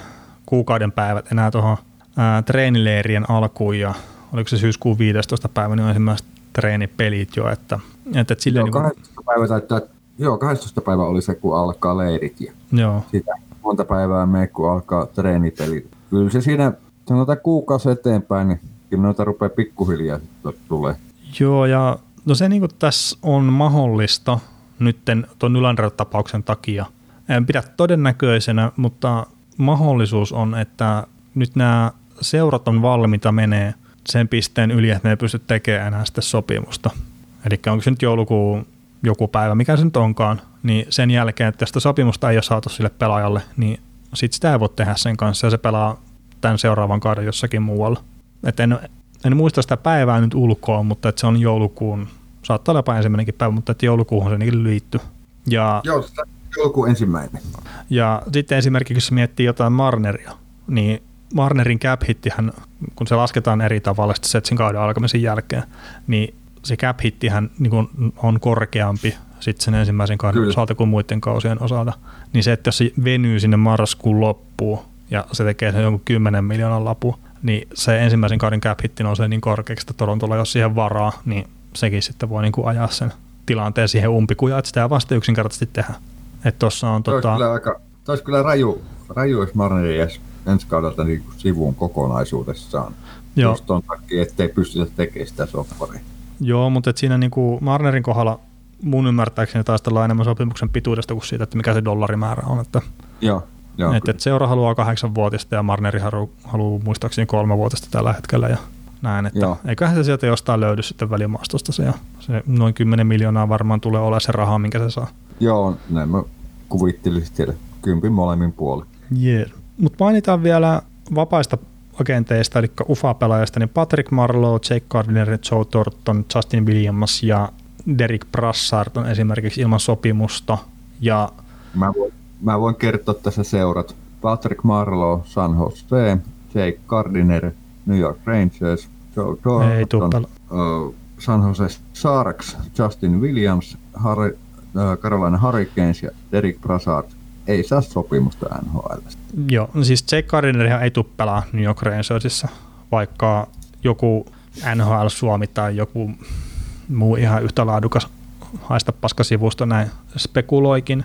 kuukauden päivät enää tuohon treenileirien alkuun ja oliko se syyskuun 15. päivä, niin on ensimmäiset treenipelit jo, että, että, että silleen Joo, niin 12. päivä taittaa, joo, 12. päivä oli se, kun alkaa leirit ja joo, sitä monta päivää me, kun alkaa treenipelit. Kyllä se siinä, sanotaan kuukausi eteenpäin, niin kyllä noita rupeaa pikkuhiljaa tulee. Joo, ja no se niin tässä on mahdollista nytten tuon Nylander-tapauksen takia. En pidä todennäköisenä, mutta mahdollisuus on, että nyt nämä seurat on valmiita menee sen pisteen yli, että me ei pysty tekemään enää sitä sopimusta. Eli onko se nyt joulukuun joku päivä, mikä se nyt onkaan, niin sen jälkeen, että tästä sopimusta ei ole saatu sille pelaajalle, niin sitten sitä ei voi tehdä sen kanssa ja se pelaa tämän seuraavan kauden jossakin muualla. Et en, en muista sitä päivää nyt ulkoa, mutta että se on joulukuun, saattaa olla jopa ensimmäinenkin päivä, mutta että joulukuuhun se niinkin liittyy. Ja, Joo, joulukuun ensimmäinen. ja sitten esimerkiksi, jos miettii jotain Marneria, niin Marnerin cap hittihän, kun se lasketaan eri tavalla sitten Setsin kauden alkamisen jälkeen, niin se cap hittihän niin kun on korkeampi sitten sen ensimmäisen kauden Kyllä. osalta kuin muiden kausien osalta. Niin se, että jos se venyy sinne marraskuun loppuun ja se tekee sen jonkun 10 miljoonan lapu, niin se ensimmäisen kauden cap hitti nousee niin korkeaksi, että Torontolla jos siihen varaa, niin sekin sitten voi niin kuin ajaa sen tilanteen siihen umpikujaan, että sitä ei vasta yksinkertaisesti tehdä. Että tuossa on Tota... tota, kyllä, aika, olisi kyllä raju, raju jos Marneri jäisi ensi kaudelta niin kuin sivuun kokonaisuudessaan. Joo. Just ton takia, ettei pystytä tekemään sitä sopparia. Joo, mutta et siinä niinku Marnerin kohdalla mun ymmärtääkseni taistellaan enemmän sopimuksen pituudesta kuin siitä, että mikä se dollarimäärä on. Että, Joo, joo. että, että seura haluaa kahdeksanvuotista ja Marneri haluaa, haluaa muistaakseni kolmevuotista tällä hetkellä ja näin, että Joo. eiköhän se sieltä jostain löydy sitten välimaastosta se ja se noin 10 miljoonaa varmaan tulee olemaan se raha, minkä se saa. joo, näin mä kuvittelin siellä kympin molemmin puolin. Yeah. Mutta mainitaan vielä vapaista agenteista, eli UFA-pelaajista, niin Patrick Marlowe, Jake Gardiner, Joe Thornton, Justin Williams ja Derek Brassard on esimerkiksi ilman sopimusta. Ja Mä voin, mä voin kertoa tässä seurat. Patrick Marlowe, San Jose, Jake Gardiner, New York Rangers, Joe Thornton, uh, San Jose Sharks, Justin Williams, Harry, uh, Carolina Hurricanes ja Derek Brassard ei saa sopimusta NHL. Joo, no siis Jake Gardinerihan ei tule pelaa New York Rangersissa, vaikka joku NHL Suomi tai joku muu ihan yhtä laadukas haista paskasivusto näin spekuloikin.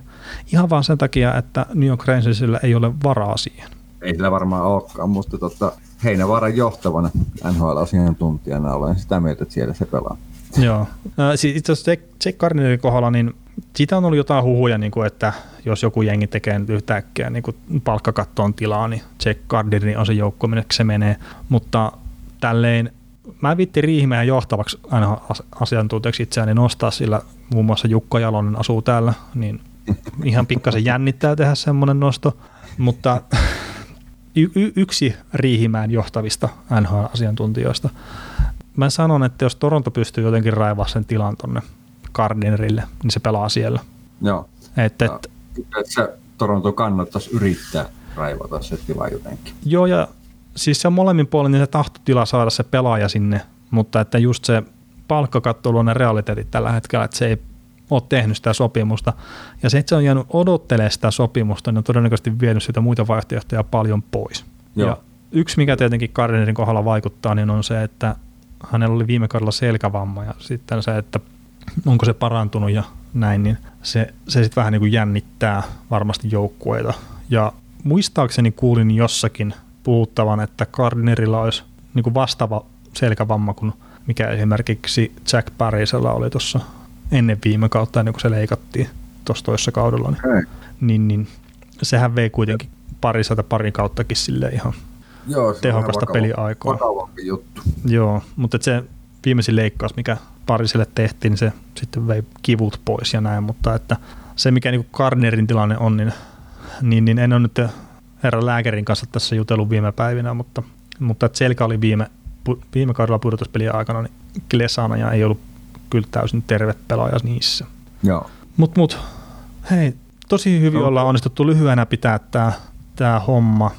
Ihan vaan sen takia, että New York Rangersillä ei ole varaa siihen. Ei sillä varmaan olekaan, mutta tota, Heinävaaran johtavana NHL-asiantuntijana olen sitä mieltä, että siellä se pelaa. Joo. Ö, Siis itse asiassa Jack Gardinerin kohdalla, niin siitä on ollut jotain huhuja, niin kuin, että jos joku jengi tekee nyt yhtäkkiä niin kuin palkkakattoon tilaa, niin Jack Gardiner on se joukko, minne se menee. Mutta tälleen, mä vitti Riihimäen johtavaksi aina as- asiantuntijaksi itseäni nostaa, sillä muun muassa Jukka Jalonen asuu täällä, niin ihan pikkasen jännittää tehdä semmoinen nosto, mutta y- y- yksi Riihimäen johtavista NHL-asiantuntijoista mä sanon, että jos Toronto pystyy jotenkin raivaa sen tilan tonne Gardinerille, niin se pelaa siellä. Joo. Et, et, Että se Toronto kannattaisi yrittää raivata se tila jotenkin. joo, ja siis se on molemmin puolin niin se tahtotila saada se pelaaja sinne, mutta että just se palkkakatto on ne realiteetit tällä hetkellä, että se ei ole tehnyt sitä sopimusta. Ja se, että se on jäänyt odottelemaan sitä sopimusta, niin on todennäköisesti vienyt sitä muita vaihtoehtoja paljon pois. Joo. Ja yksi, mikä tietenkin Gardinerin kohdalla vaikuttaa, niin on se, että hänellä oli viime kaudella selkävamma ja sitten se, että onko se parantunut ja näin, niin se, se sitten vähän niin kuin jännittää varmasti joukkueita. Ja muistaakseni kuulin jossakin puhuttavan, että Gardinerilla olisi niin kuin vastaava selkävamma kuin mikä esimerkiksi Jack Parisella oli tuossa ennen viime kautta, ennen kuin se leikattiin tuossa toisessa kaudella, niin, Hei. niin, niin sehän vei kuitenkin parisata parin kauttakin sille ihan Joo, se tehokasta vakava- peliaikaa. Vakavampi juttu. Joo, mutta se viimeisin leikkaus, mikä pariselle tehtiin, niin se sitten vei kivut pois ja näin, mutta että se mikä niin Gardnerin tilanne on, niin, niin, niin en ole nyt herran lääkärin kanssa tässä jutellut viime päivinä, mutta, mutta että selkä oli viime, viime kaudella pudotuspelien aikana, niin Klesana ja ei ollut kyllä täysin terve pelaaja niissä. Joo. Mut, mut, hei, tosi hyvin No. ollaan onnistuttu lyhyenä pitää tämä tää homma,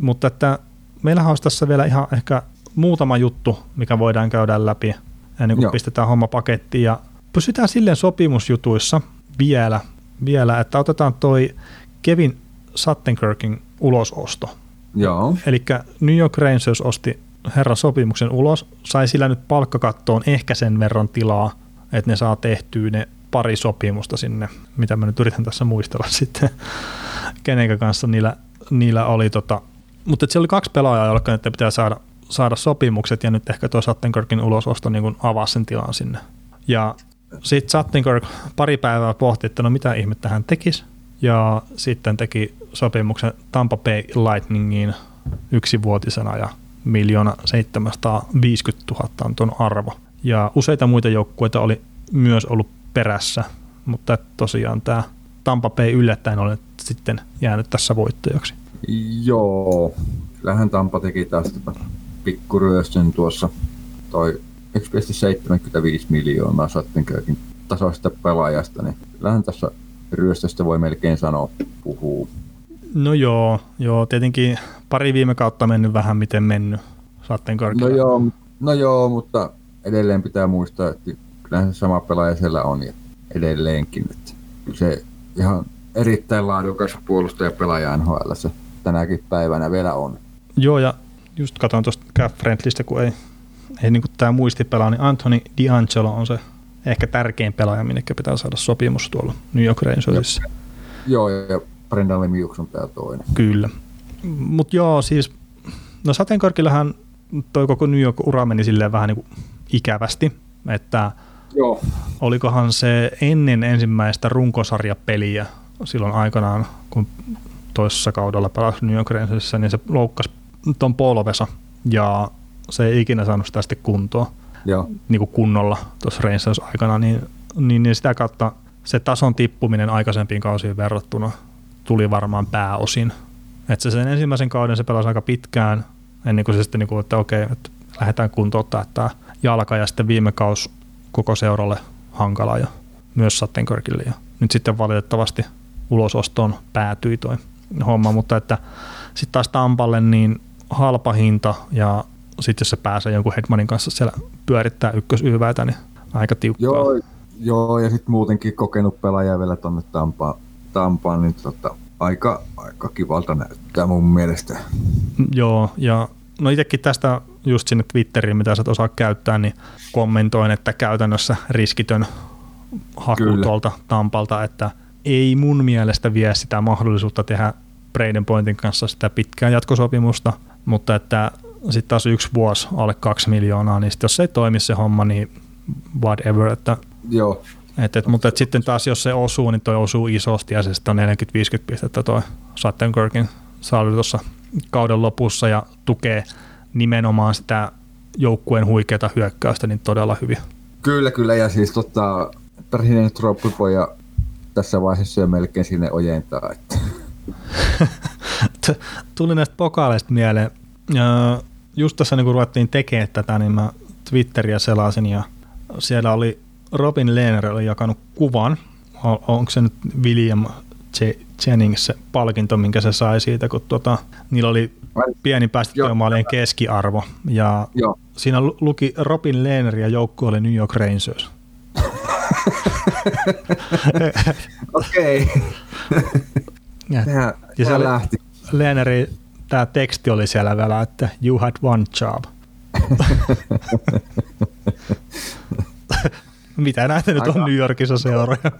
mutta että meillähän olisi tässä vielä ihan ehkä muutama juttu, mikä voidaan käydä läpi ennen kuin Joo. pistetään homma pakettiin ja pysytään silleen sopimusjutuissa vielä, vielä että otetaan toi Kevin Sattenkirkin ulososto. Joo. Eli New York Rangers osti herran sopimuksen ulos, sai sillä nyt palkkakattoon ehkä sen verran tilaa, että ne saa tehtyä ne pari sopimusta sinne, mitä mä nyt yritän tässä muistella sitten, kenen kanssa niillä, niillä oli. Tota. Mutta siellä oli kaksi pelaajaa, joilla nyt pitää saada, saada sopimukset, ja nyt ehkä tuo Sattenkirkin ulososto niin avasi sen tilan sinne. Ja sitten Sattenkirk pari päivää pohti, että no mitä ihmettä hän tekisi, ja sitten teki sopimuksen Tampa Bay Lightningiin yksivuotisena, ja miljoona 750 000 on tuon arvo. Ja useita muita joukkueita oli myös ollut perässä, mutta tosiaan tämä Tampa Bay yllättäen oli sitten jäänyt tässä voittajaksi. Joo, kyllähän Tampa teki tästä pikkuryöstön tuossa toi 1,75 miljoonaa Sattenkirkin tasoista pelaajasta, niin kyllähän tässä ryöstöstä voi melkein sanoa puhuu. No joo, joo, tietenkin pari viime kautta mennyt vähän miten mennyt Sattenkirkilla. No joo, no joo, mutta edelleen pitää muistaa, että kyllähän se sama pelaaja siellä on ja edelleenkin. Että se ihan erittäin laadukas puolustaja pelaaja NHL se tänäkin päivänä vielä on. Joo, ja just katson tuosta Cap Friendlistä, kun ei, ei niin tämä muistipelaa, niin Anthony D'Angelo on se ehkä tärkein pelaaja, minne pitää saada sopimus tuolla New York Rangersissa. Joo, ja Brendan Lemieux on tämä toinen. Kyllä. Mutta joo, siis no sateenkorkillahan toi koko New York-ura meni silleen vähän niin kuin ikävästi, että Joo. olikohan se ennen ensimmäistä runkosarjapeliä silloin aikanaan, kun toisessa kaudella pelasi New York Rangersissa, niin se loukkasi ton polvesa ja se ei ikinä saanut sitä sitten kuntoa Joo. Niin kuin kunnolla tuossa Rangers aikana, niin, niin, niin, sitä kautta se tason tippuminen aikaisempiin kausiin verrattuna tuli varmaan pääosin. Että se sen ensimmäisen kauden se pelasi aika pitkään, ennen kuin se sitten, niin kuin, että okei, että lähdetään kuntouttaa tämä jalka ja sitten viime kaus koko seuralle hankala ja myös Sattenkirkille. Ja nyt sitten valitettavasti ulosostoon päätyi toi homma, mutta että sitten taas Tampalle niin halpa hinta ja sitten jos se pääsee jonkun Hedmanin kanssa siellä pyörittää ykkösyyväitä, niin aika tiukkaa. Joo, joo ja sitten muutenkin kokenut pelaaja vielä tuonne Tampaan, Tampaan niin tota, aika, aika kivalta näyttää mun mielestä. Joo, ja no itsekin tästä just sinne Twitteriin, mitä sä et osaa käyttää, niin kommentoin, että käytännössä riskitön haku Kyllä. tuolta Tampalta, että ei mun mielestä vie sitä mahdollisuutta tehdä Braden Pointin kanssa sitä pitkää jatkosopimusta, mutta että sitten taas yksi vuosi alle kaksi miljoonaa, niin sit jos se ei toimi se homma, niin whatever. Että, Joo. Et, et, mutta et sitten taas jos se osuu, niin toi osuu isosti ja se sitten on 40-50 pistettä toi Sattenkirkin saali tuossa kauden lopussa ja tukee nimenomaan sitä joukkueen huikeata hyökkäystä niin todella hyvin. Kyllä, kyllä. Ja siis tota, Tarhinen Troppipoja tässä vaiheessa jo melkein sinne ojentaa. Että. Tuli näistä pokaaleista mieleen. Just tässä niin kun ruvettiin tekemään tätä, niin mä Twitteriä selasin ja siellä oli Robin Lehner oli jakanut kuvan. Onko se nyt William Jennings se palkinto, minkä se sai siitä, kun tuota, niillä oli pieni päästötyömaalien keskiarvo. Ja Joo. siinä luki Robin Lehner ja joukko oli New York Rangers. Okei. ja, ja se lähti. Lehneri, tämä teksti oli siellä vielä, että you had one job. mitä näitä nyt on New Yorkissa seuroja?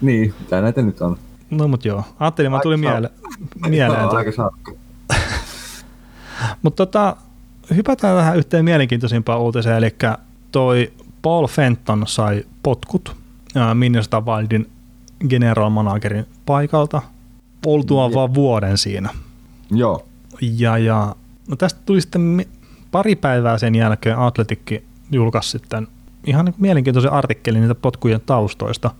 niin, mitä näitä nyt on? No mut joo, ajattelin, mä tuli miele- mieleen. Aika saakka. Mutta tota, hypätään vähän yhteen mielenkiintoisimpaan uutiseen, eli toi Paul Fenton sai potkut Minnesota Wildin general managerin paikalta oltua ja. vaan vuoden siinä. Joo. Ja, ja no tästä tuli sitten pari päivää sen jälkeen Atletikki julkaisi sitten ihan niin mielenkiintoisen artikkelin niitä potkujen taustoista.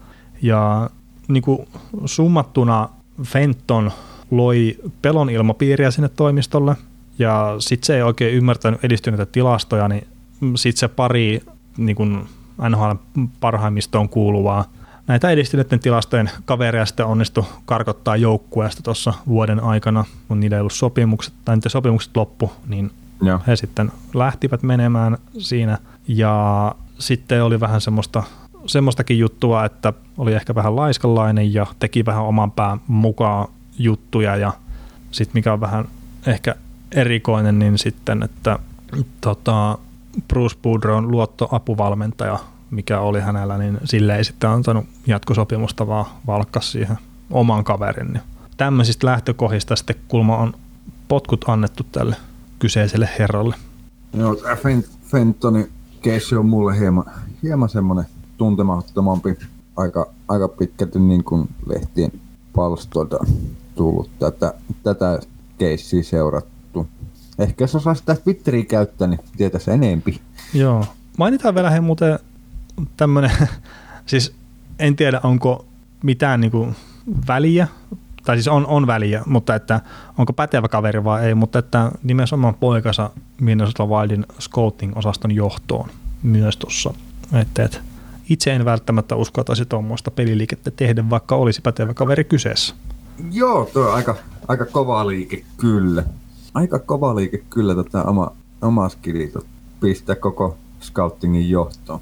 Ja niin kuin summattuna Fenton loi pelon ilmapiiriä sinne toimistolle, ja sitten se ei oikein ymmärtänyt edistyneitä tilastoja, niin sitten se pari niin kuin NHL parhaimmistoon kuuluvaa näitä edistyneiden tilastojen kavereja sitten onnistui karkottaa joukkueesta tuossa vuoden aikana, kun niillä ei ollut sopimukset, tai niiden sopimukset loppu, niin Joo. he sitten lähtivät menemään siinä. Ja sitten oli vähän semmoista, semmoistakin juttua, että oli ehkä vähän laiskalainen ja teki vähän oman pään mukaan juttuja ja sitten mikä on vähän ehkä erikoinen, niin sitten, että tota, Bruce Boudreau luottoapuvalmentaja, mikä oli hänellä, niin sille ei sitten antanut jatkosopimusta, vaan valkkas siihen oman kaverin. Tämmöisistä lähtökohdista sitten kulma on potkut annettu tälle kyseiselle herralle. Joo, tämä Fentonin keissi on mulle hieman, hieman semmoinen tuntemattomampi, aika, aika pitkälti niin kuin lehtien palstoilta tullut tätä, tätä keissiä seurattu. Ehkä jos osaisi sitä Twitteriä käyttää, niin tietäisi enempi. Joo. Mainitaan vielä he muuten tämmöinen, siis en tiedä onko mitään niinku väliä, tai siis on, on väliä, mutta että onko pätevä kaveri vai ei, mutta että nimenomaan poikansa Minnesota Wildin scouting-osaston johtoon myös tuossa. Että, että itse en välttämättä uskaltaisi tuommoista peliliikettä tehdä, vaikka olisi pätevä kaveri kyseessä. Joo, tuo on aika, aika kova liike kyllä. Aika kova liike kyllä tätä tota oma, oma skilli pistää koko scoutingin johtoon.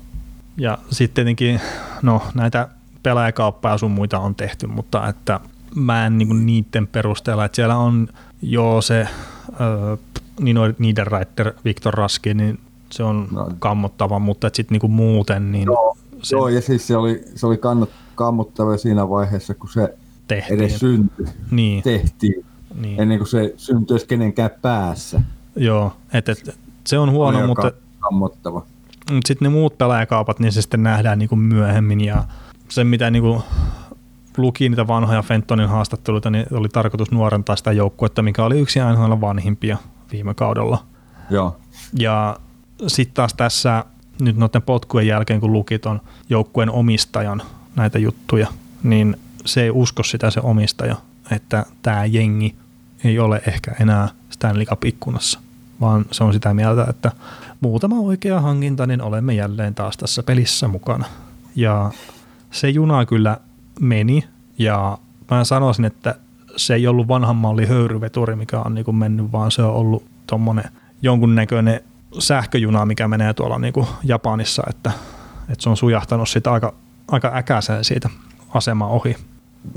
Ja sitten tietenkin, no näitä pelaajakauppaa sun muita on tehty, mutta että mä en niinku niiden perusteella, että siellä on jo se äh, Nino Niederreiter, Viktor Raski, niin se on no. kammottava, mutta sitten niinku muuten, niin Joo, se, joo, ja siis se oli, se oli kannat, kammottava siinä vaiheessa, kun se tehtiin. edes syntyi, niin. tehtiin, niin. ennen kuin se syntyisi kenenkään päässä. Joo, että et, se on huono, on mutta... Kammottava. Sitten ne muut pelaajakaupat, niin se sitten nähdään niin kuin myöhemmin, ja se mitä niin kuin luki niitä vanhoja Fentonin haastatteluita, niin oli tarkoitus nuorentaa sitä joukkuetta, mikä oli yksi ainoa vanhimpia viime kaudella. Joo. Ja sitten taas tässä nyt noiden potkujen jälkeen, kun luki ton joukkueen omistajan näitä juttuja, niin se ei usko sitä se omistaja, että tämä jengi ei ole ehkä enää Stanley Cup-ikkunassa, vaan se on sitä mieltä, että muutama oikea hankinta, niin olemme jälleen taas tässä pelissä mukana. Ja se juna kyllä meni, ja mä sanoisin, että se ei ollut vanhan malli höyryveturi, mikä on niin kuin mennyt, vaan se on ollut tuommoinen jonkunnäköinen sähköjuna, mikä menee tuolla niin kuin Japanissa, että, että se on sujahtanut sitä aika, aika äkäiseen siitä asema ohi.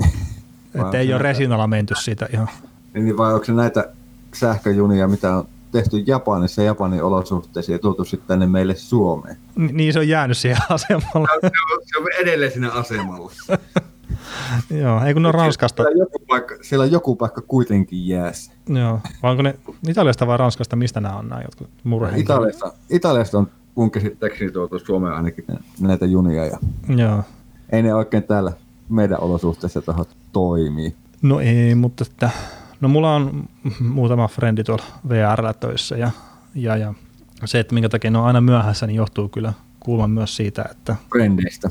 että ei ole resinalla menty siitä ihan. Niin vai onko se näitä sähköjunia, mitä on tehty Japanissa Japanin olosuhteisiin ja tuotu sitten tänne meille Suomeen? niin se on jäänyt siihen asemalle. Se on, se on edelleen siinä asemalla. Joo, ei kun ne on Ranskasta. Siellä joku paikka, siellä on joku paikka kuitenkin jäässä. Joo, vai onko ne Italiasta vai Ranskasta, mistä nämä on nämä jotkut murhehenkilöt? Italiasta, Italiasta on mun käsittääkseni tuotu Suomeen ainakin näitä junia. Ja Joo. Ei ne oikein täällä meidän olosuhteissa tahot toimii. No ei, mutta että, no mulla on muutama frendi tuolla VR töissä ja, ja, ja se, että minkä takia ne on aina myöhässä, niin johtuu kyllä kuulemma myös siitä, että... Frendeistä.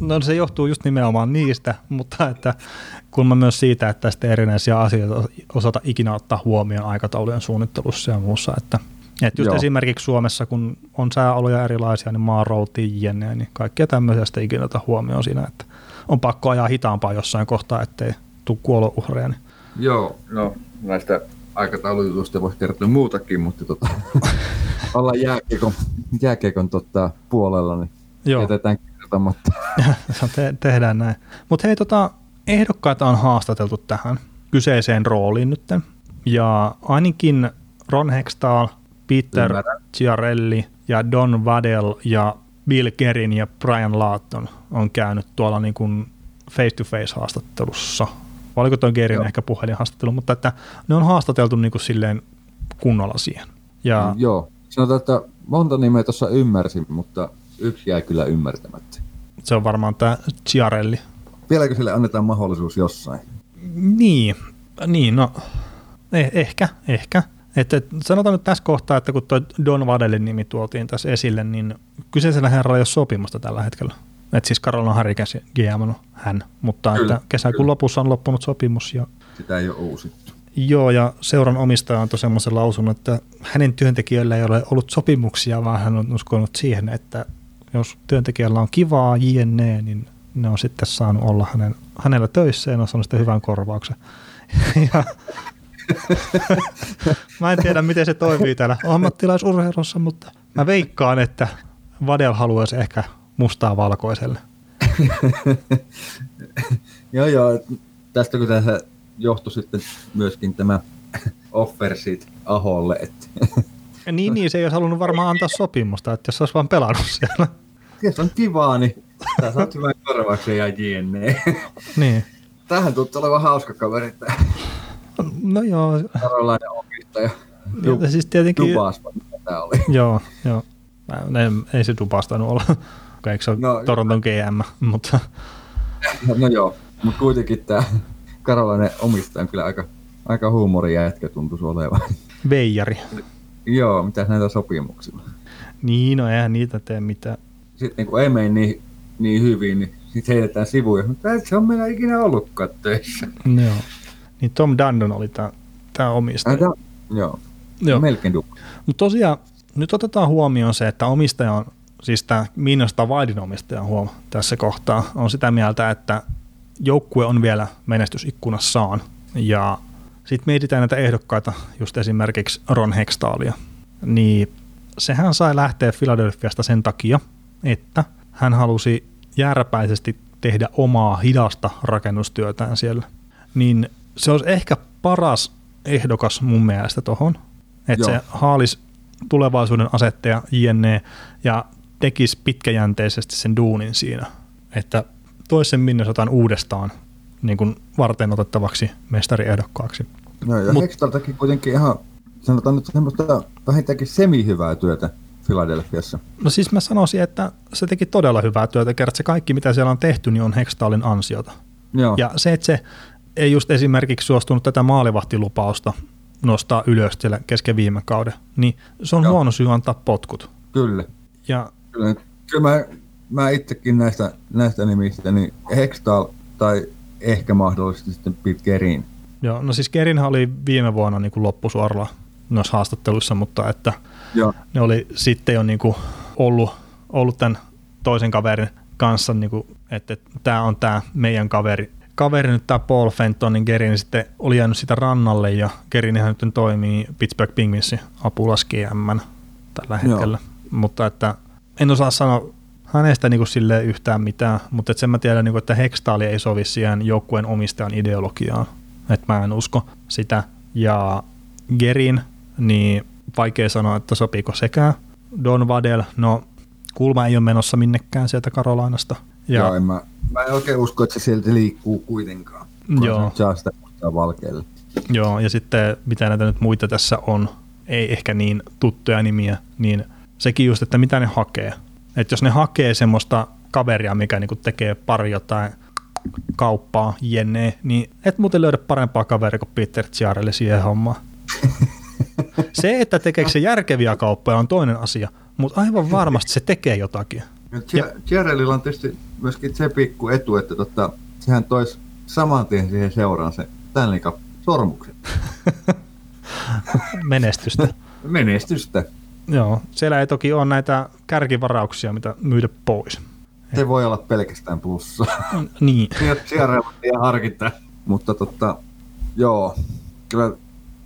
No se johtuu just nimenomaan niistä, mutta että kuulemma myös siitä, että sitten erinäisiä asioita osata ikinä ottaa huomioon aikataulujen suunnittelussa ja muussa, että että just Joo. esimerkiksi Suomessa, kun on sääoloja erilaisia, niin maaroutiin jne, niin kaikkea tämmöisiä sitten ikinä ottaa huomioon siinä, että on pakko ajaa hitaampaa jossain kohtaa, ettei tule kuolouhreja. Niin. Joo, no näistä aikataulutusta voisi kertoa muutakin, mutta tota, ollaan jääkiekon, jääkiekon tota, puolella, niin Joo. jätetään kertomatta. Te- tehdään näin. Mutta hei, tota, ehdokkaita on haastateltu tähän kyseiseen rooliin nyt. Ja ainakin Ron Hextall, Peter Ciarelli ja Don Vadel ja Bill Kerin ja Brian Lawton on käynyt tuolla niin kuin face-to-face haastattelussa. Vai oliko tuo Gerin Joo. ehkä puhelinhaastattelu, mutta että ne on haastateltu niin kuin silleen kunnolla siihen. Ja, Joo, sanotaan, että monta nimeä tuossa ymmärsin, mutta yksi jäi kyllä ymmärtämättä. Se on varmaan tämä Ciarelli. Vieläkö sille annetaan mahdollisuus jossain? Niin, niin no eh, ehkä, ehkä. Että sanotaan nyt tässä kohtaa, että kun tuo Don Vadelin nimi tuotiin tässä esille, niin kyseisellä herralla ei ole sopimusta tällä hetkellä. Että siis Carolina Hurricanes GM on hän, mutta kyllä, että kesäkuun kyllä. lopussa on loppunut sopimus. Ja, Sitä ei ole uusittu. Joo, ja seuran omistaja antoi semmoisen lausunnon, että hänen työntekijöillä ei ole ollut sopimuksia, vaan hän on uskonut siihen, että jos työntekijällä on kivaa jne, niin ne on sitten saanut olla hänen, hänellä töissä ja ne on saanut sitten hyvän korvauksen. ja, mä en tiedä, miten se toimii täällä ammattilaisurheilussa, mutta mä veikkaan, että Vadel haluaisi ehkä mustaa valkoiselle. joo, joo. Tästä kun tässä johtui sitten myöskin tämä offersit Aholle. Että. Niin, niin, se ei olisi halunnut varmaan antaa sopimusta, että jos se olisi vaan pelannut siellä. Jos on kivaa, niin sä saat hyvän korvauksen ja jne. Niin. Tähän tuntuu olevan hauska kaveri. No joo. Karolainen omistaja. Ja siis tietenkin... Dubaspa, mitä tää oli. Joo, joo. Ei, ei se dupastanut olla. Eikö se no, Toronton GM, mutta... No, no joo, mutta kuitenkin tämä Karolainen omistaja on kyllä aika, aika huumoria jätkä tuntuisi olevan. Veijari. Joo, mitä näitä sopimuksilla? Niin, no eihän niitä tee mitään. Sitten kun ei mene niin, niin hyvin, niin sitten heitetään sivuja. Mutta se on meillä ikinä ollutkaan töissä. Joo. Niin Tom Dundon oli tämä, tämä omistaja. Ää, joo. joo. Melkein dupla. Mutta tosiaan, nyt otetaan huomioon se, että omistaja on, siis tämä Minnesota Wildin omistaja huom tässä kohtaa, on sitä mieltä, että joukkue on vielä menestysikkunassaan. Ja sitten mietitään näitä ehdokkaita, just esimerkiksi Ron Hextalia. Niin sehän sai lähteä Philadelphiasta sen takia, että hän halusi jääräpäisesti tehdä omaa hidasta rakennustyötään siellä. Niin se olisi ehkä paras ehdokas mun mielestä tohon, että se haalis tulevaisuuden asetteja jne. ja tekisi pitkäjänteisesti sen duunin siinä, että toisen Minnesotan uudestaan niin kuin varten otettavaksi mestariehdokkaaksi. No ja Mut, Hextaltakin kuitenkin ihan, sanotaan nyt semmoista vähintäänkin semi-hyvää työtä Filadelfiassa. No siis mä sanoisin, että se teki todella hyvää työtä, kerran se kaikki mitä siellä on tehty, niin on Hextalin ansiota. Joo. Ja se, että se ei just esimerkiksi suostunut tätä maalivahtilupausta nostaa ylös siellä kesken viime kauden, niin se on Joo. huono syy antaa potkut. Kyllä. Ja, Kyllä. Kyllä mä, mä itsekin näistä, näistä nimistä, niin Hextal tai ehkä mahdollisesti sitten Pete Gerin. Joo, no siis Gerinhan oli viime vuonna niin kuin loppusuoralla noissa haastatteluissa, mutta että Joo. ne oli sitten jo niin kuin ollut, ollut tämän toisen kaverin kanssa, niin kuin, että, että tämä on tämä meidän kaveri, kaveri nyt tämä Paul Fenton, niin Gerin sitten oli jäänyt sitä rannalle ja Gerinihän nyt toimii Pittsburgh Penguinsin apulas GM tällä hetkellä. Joo. Mutta että en osaa sanoa hänestä niin kuin sille yhtään mitään, mutta sen mä tiedän, niin kuin, että Hextali ei sovi siihen joukkueen omistajan ideologiaan. Että mä en usko sitä. Ja Gerin, niin vaikea sanoa, että sopiiko sekä. Don Vadel, no kulma ei ole menossa minnekään sieltä Karolainasta. Ja, Joo, en mä, mä en oikein usko, että se sieltä liikkuu kuitenkaan. Joo. Se sitä valkealle. Joo, ja sitten mitä näitä nyt muita tässä on, ei ehkä niin tuttuja nimiä, niin sekin just, että mitä ne hakee. Että jos ne hakee semmoista kaveria, mikä niinku tekee pari jotain kauppaa, jenne, niin et muuten löydä parempaa kaveria kuin Peter Ciarelli siihen hommaan. Se, että tekeekö se järkeviä kauppoja on toinen asia, mutta aivan varmasti se tekee jotakin. Ciarellilla on tietysti myöskin se pikku etu, että tota, sehän toisi saman tien siihen seuraan se Stanley Cup-sormuksen. Menestystä. Menestystä. Joo, siellä ei toki ole näitä kärkivarauksia, mitä myydä pois. Se voi olla pelkästään plussa. niin. Siellä harkita. Mutta totta, joo, kyllä,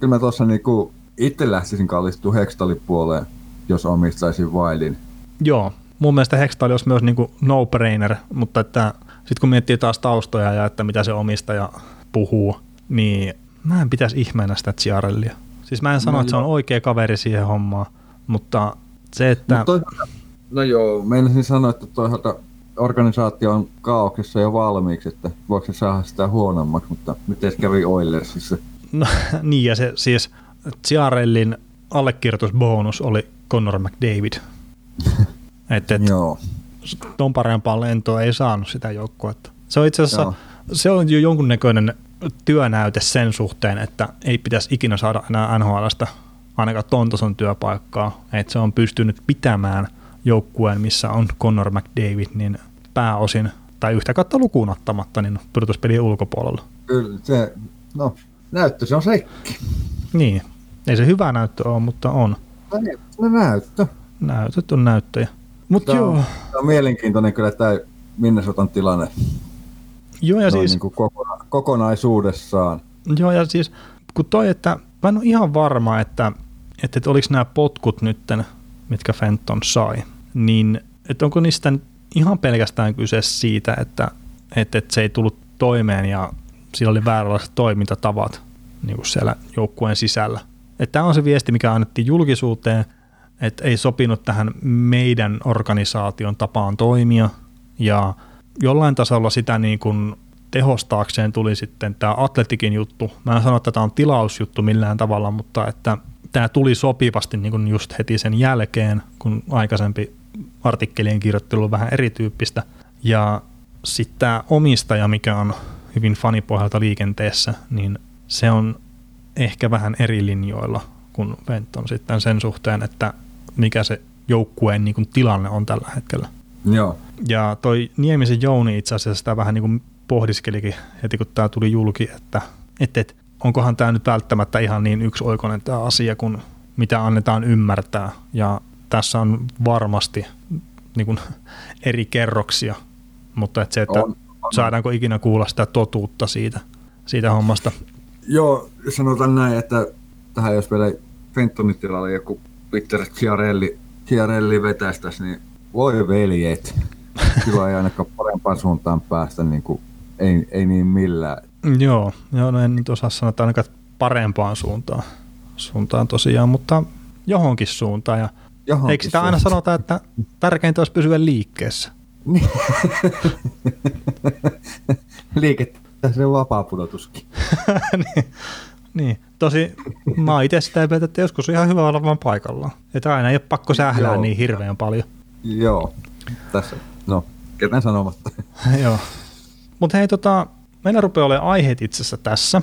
kyllä mä tuossa niinku itse lähtisin kallistua Hextalin puoleen, jos omistaisin Wildin. Joo, mun mielestä Hextali olisi myös niinku no-brainer, mutta että sitten kun miettii taas taustoja ja että mitä se omistaja puhuu, niin mä en pitäisi ihmeenä sitä Ciarellia. Siis mä en sano, no, että se on oikea kaveri siihen hommaan, mutta se, että... No, toisaalta, no joo, meinasin sanoa, että toisaalta organisaatio on kaauksessa jo valmiiksi, että voiko se saada sitä huonommaksi, mutta miten kävi Oilersissa? No niin, ja se siis Ciarellin allekirjoitusbonus oli Connor McDavid. et, et, Joo. Ton parempaa lentoa ei saanut sitä joukkuetta. Se on itse asiassa, Joo. se on jo jonkunnäköinen työnäyte sen suhteen, että ei pitäisi ikinä saada enää NHLstä ainakaan ton tason työpaikkaa, että se on pystynyt pitämään joukkueen, missä on Connor McDavid, niin pääosin, tai yhtä kautta lukuun ottamatta, niin pudotuspelien ulkopuolella. Kyllä, se, no, näyttö se on sekki. Niin, ei se hyvä näyttö ole, mutta on. No näyttö. Näytöt on näyttöjä. Mut tämä, joo. On, tämä on mielenkiintoinen kyllä tämä Minnesotan tilanne. Joo, ja siis... Niin kuin kokona- kokonaisuudessaan. Joo, ja siis kun toi, että mä en ole ihan varma, että että, että oliko nämä potkut nytten, mitkä Fenton sai, niin että onko niistä ihan pelkästään kyse siitä, että, että, että se ei tullut toimeen ja sillä oli vääränlaiset toimintatavat, niin kuin siellä joukkueen sisällä. Tämä on se viesti, mikä annettiin julkisuuteen, että ei sopinut tähän meidän organisaation tapaan toimia ja jollain tasolla sitä niin kuin tehostaakseen tuli sitten tämä Atletikin juttu. Mä en sano, että tämä on tilausjuttu millään tavalla, mutta että tämä tuli sopivasti niin kuin just heti sen jälkeen, kun aikaisempi artikkelien kirjoittelu on vähän erityyppistä. Ja sitten tämä omistaja, mikä on hyvin fanipohjalta liikenteessä, niin se on ehkä vähän eri linjoilla kuin Venton sitten sen suhteen, että mikä se joukkueen niin kuin tilanne on tällä hetkellä. Joo. Ja toi Niemisen Jouni itse asiassa sitä vähän niin kuin pohdiskelikin heti kun tämä tuli julki, että, että, että onkohan tämä nyt välttämättä ihan niin yksioikoinen tämä asia kuin mitä annetaan ymmärtää. Ja tässä on varmasti niin kuin eri kerroksia, mutta että se, että on, on. saadaanko ikinä kuulla sitä totuutta siitä, siitä hommasta. Joo, sanotaan näin, että tähän jos vielä Fentonin tilalle joku Peter Chiarelli, Chiarelli vetäisi niin voi veljet, kyllä ei ainakaan parempaan suuntaan päästä, niin kuin, ei, ei niin millään. Joo, joo no en nyt osaa sanoa, että ainakaan parempaan suuntaan, suuntaan tosiaan, mutta johonkin suuntaan. Ja johonkin eikö sitä aina sanota, että tärkeintä olisi pysyä liikkeessä? Liikettä se on vapaa pudotuskin. niin, niin, tosi mä itse sitä mieltä, että joskus on ihan hyvä olla vaan paikallaan. Että aina ei ole pakko sählää Joo. niin hirveän paljon. Joo, tässä, no, ketään sanomatta. Joo. Mutta hei, tota, meillä rupeaa olemaan aiheet itse asiassa tässä.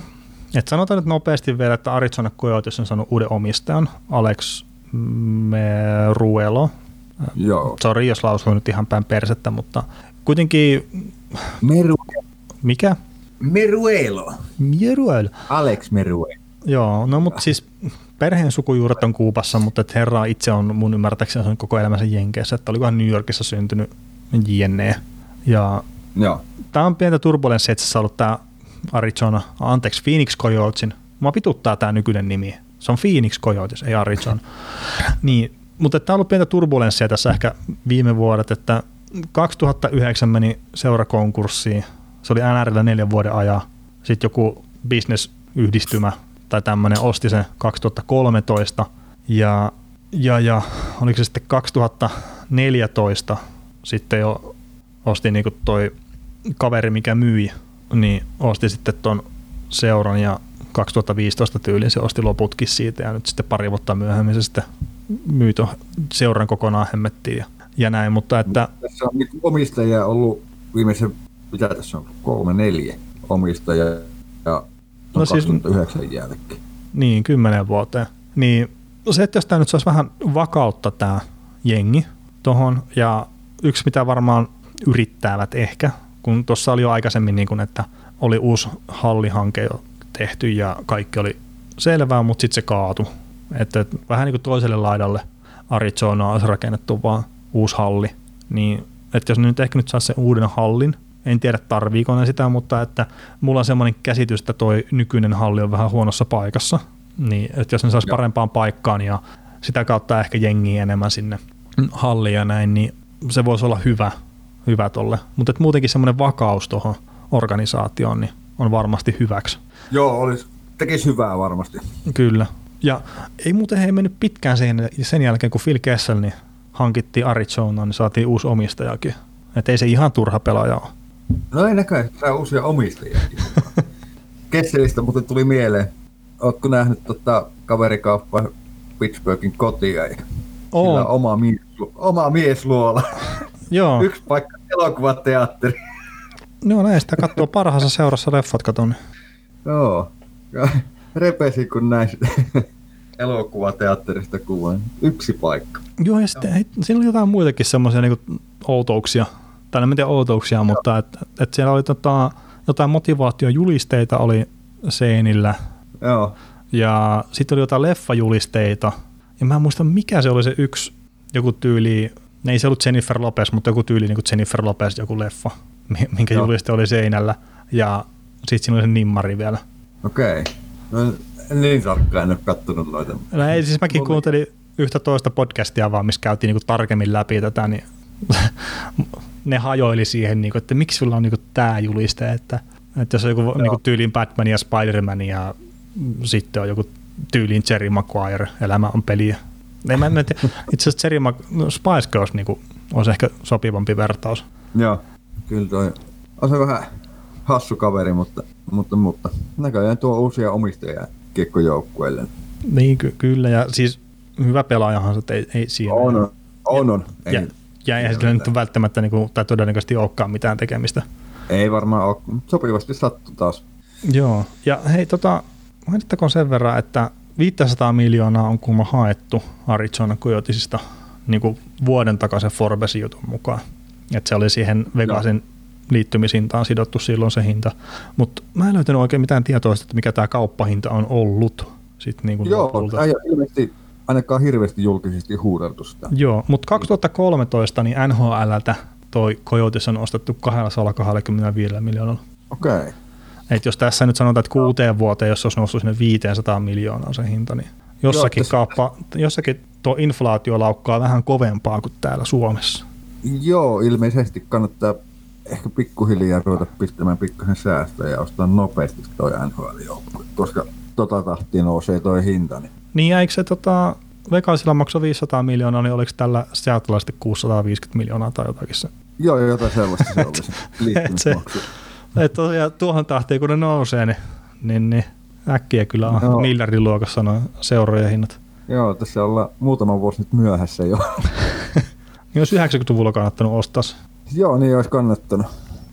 Et sanotaan nyt nopeasti vielä, että Arizona Coyotes on saanut uuden omistajan, Alex Meruelo. Joo. Sori, jos lausuin nyt ihan päin persettä, mutta kuitenkin... Meru. Mikä? Meruelo. Meruelo. Alex Meruelo. Joo, no mutta siis perheen sukujuuret on Kuupassa, mutta että herra itse on mun ymmärtääkseni on koko elämänsä Jenkeissä, että olikohan New Yorkissa syntynyt JNE. Ja Joo. Tämä on pientä turbulenssia itse ollut tämä Arizona, anteeksi, Phoenix Coyotesin. Mua pituttaa tämä nykyinen nimi. Se on Phoenix Coyotes, ei Arizona. niin, mutta tämä on ollut pientä turbulenssia tässä ehkä viime vuodet, että 2009 meni seurakonkurssiin. Se oli NRillä neljän vuoden ajan. Sitten joku bisnesyhdistymä tai tämmöinen osti sen 2013 ja, ja, ja oliko se sitten 2014 sitten jo osti niin kuin toi kaveri, mikä myi, niin osti sitten ton seuran ja 2015 tyyliin se osti loputkin siitä ja nyt sitten pari vuotta myöhemmin se sitten myi ton seuran kokonaan hemmettiin ja, ja näin, mutta että... Tässä on omistajia ollut viimeisen, mitä tässä on, kolme, neljä omistajaa ja no 2009 siis, jälkeen. Niin, kymmenen vuoteen. Niin se, että jos tämä nyt saisi vähän vakautta tämä jengi tuohon ja yksi mitä varmaan yrittävät ehkä, kun tuossa oli jo aikaisemmin niin kuin, että oli uusi hallihanke jo tehty ja kaikki oli selvää, mutta sitten se kaatu. Että vähän niin kuin toiselle laidalle Arizona olisi rakennettu vaan uusi halli, niin että jos nyt ehkä nyt saa sen uuden hallin, en tiedä tarviiko ne sitä, mutta että mulla on semmoinen käsitys, että toi nykyinen halli on vähän huonossa paikassa, niin että jos ne saisi parempaan paikkaan ja sitä kautta ehkä jengiä enemmän sinne halliin ja näin, niin se voisi olla hyvä, hyvä tolle. Mutta muutenkin semmoinen vakaus tuohon organisaatioon niin on varmasti hyväksi. Joo, olisi, tekisi hyvää varmasti. Kyllä. Ja ei muuten he mennyt pitkään sen, sen jälkeen, kun Phil Kessel niin hankittiin Arizonaan, niin saatiin uusi omistajakin. Että ei se ihan turha pelaaja ole. No ei näköjään, saa uusia omistajia. Kesselistä mutta tuli mieleen. Oletko nähnyt tota kaverikauppa Pittsburghin kotia? Ja Oo. Sillä oma, mies, oma miesluola. Joo. Yksi paikka elokuvateatteri. No näin sitä katsoa parhaassa seurassa leffat katon. Joo. Repesi kun näin elokuvateatterista kuvan. Yksi paikka. Joo, ja sitten hei, siinä oli jotain muitakin semmoisia niin outouksia tai en tiedä outouksia, Joo. mutta että et siellä oli tota, jotain motivaatiojulisteita oli seinillä. Joo. Ja sitten oli jotain leffajulisteita. Ja mä en muista, mikä se oli se yksi, joku tyyli, ei se ollut Jennifer Lopez, mutta joku tyyli niin kuin Jennifer Lopez, joku leffa, minkä Joo. juliste oli seinällä. Ja sitten siinä oli se nimmari vielä. Okei. Okay. No, niin tarkkaan en ole kattonut noita. No ei, siis mäkin kuuntelin yhtä toista podcastia vaan, missä käytiin niinku tarkemmin läpi tätä, niin ne hajoili siihen, niin kuin, että miksi sulla on niin tämä juliste, että, että jos on joku niin tyyliin Batman ja Spider-Man ja sitten on joku tyyliin Jerry Maguire, elämä on peliä. Ei, mä, mä. Itse asiassa Jerry Mag- no Spice Girls niin kuin, olisi ehkä sopivampi vertaus. Joo, kyllä toi on se vähän hassu kaveri, mutta, mutta, mutta näköjään tuo uusia omistajia kiekkojoukkueelle. Niin, ky- kyllä, ja siis hyvä pelaajahan se, ei, ei siinä. On, on, on. on. Ei, ja, ja eihän sillä nyt välttämättä niin kuin, tai todennäköisesti olekaan mitään tekemistä. Ei varmaan ole, sopivasti sattu taas. Joo, ja hei, tota, mainittakoon sen verran, että 500 miljoonaa on kuulemma haettu Arizona Coyotesista niin kuin vuoden takaisin Forbesin jutun mukaan. Että se oli siihen Vegasin no. liittymishintaan sidottu silloin se hinta. Mutta mä en löytänyt oikein mitään tietoa, että mikä tämä kauppahinta on ollut. Sit niin kuin Joo, ei ilmeisesti ainakaan hirveästi julkisesti huudeltu sitä. Joo, mutta 2013 niin NHLltä toi Coyotes on ostettu 225 miljoonalla. Okei. Okay. Et jos tässä nyt sanotaan, että kuuteen vuoteen, jos olisi noussut sinne 500 miljoonaa se hinta, niin jossakin, Joo, kauppa, jossakin tuo inflaatio laukkaa vähän kovempaa kuin täällä Suomessa. Joo, ilmeisesti kannattaa ehkä pikkuhiljaa ruveta pistämään pikkasen säästöä ja ostaa nopeasti toi nhl koska tota tahtia nousee toi hinta. Niin, niin eikö se tota, Vegasilla maksoi 500 miljoonaa, niin oliko tällä Seattlella 650 miljoonaa tai jotakin se? Joo, jotain sellaista se oli se et tosiaan tuohon tahtiin, kun ne nousee, niin, niin, niin äkkiä kyllä on no. miljardin luokassa noin seurojen hinnat. Joo, tässä ollaan muutama vuosi nyt myöhässä jo. niin olisi 90-luvulla kannattanut ostaa Joo, niin olisi kannattanut.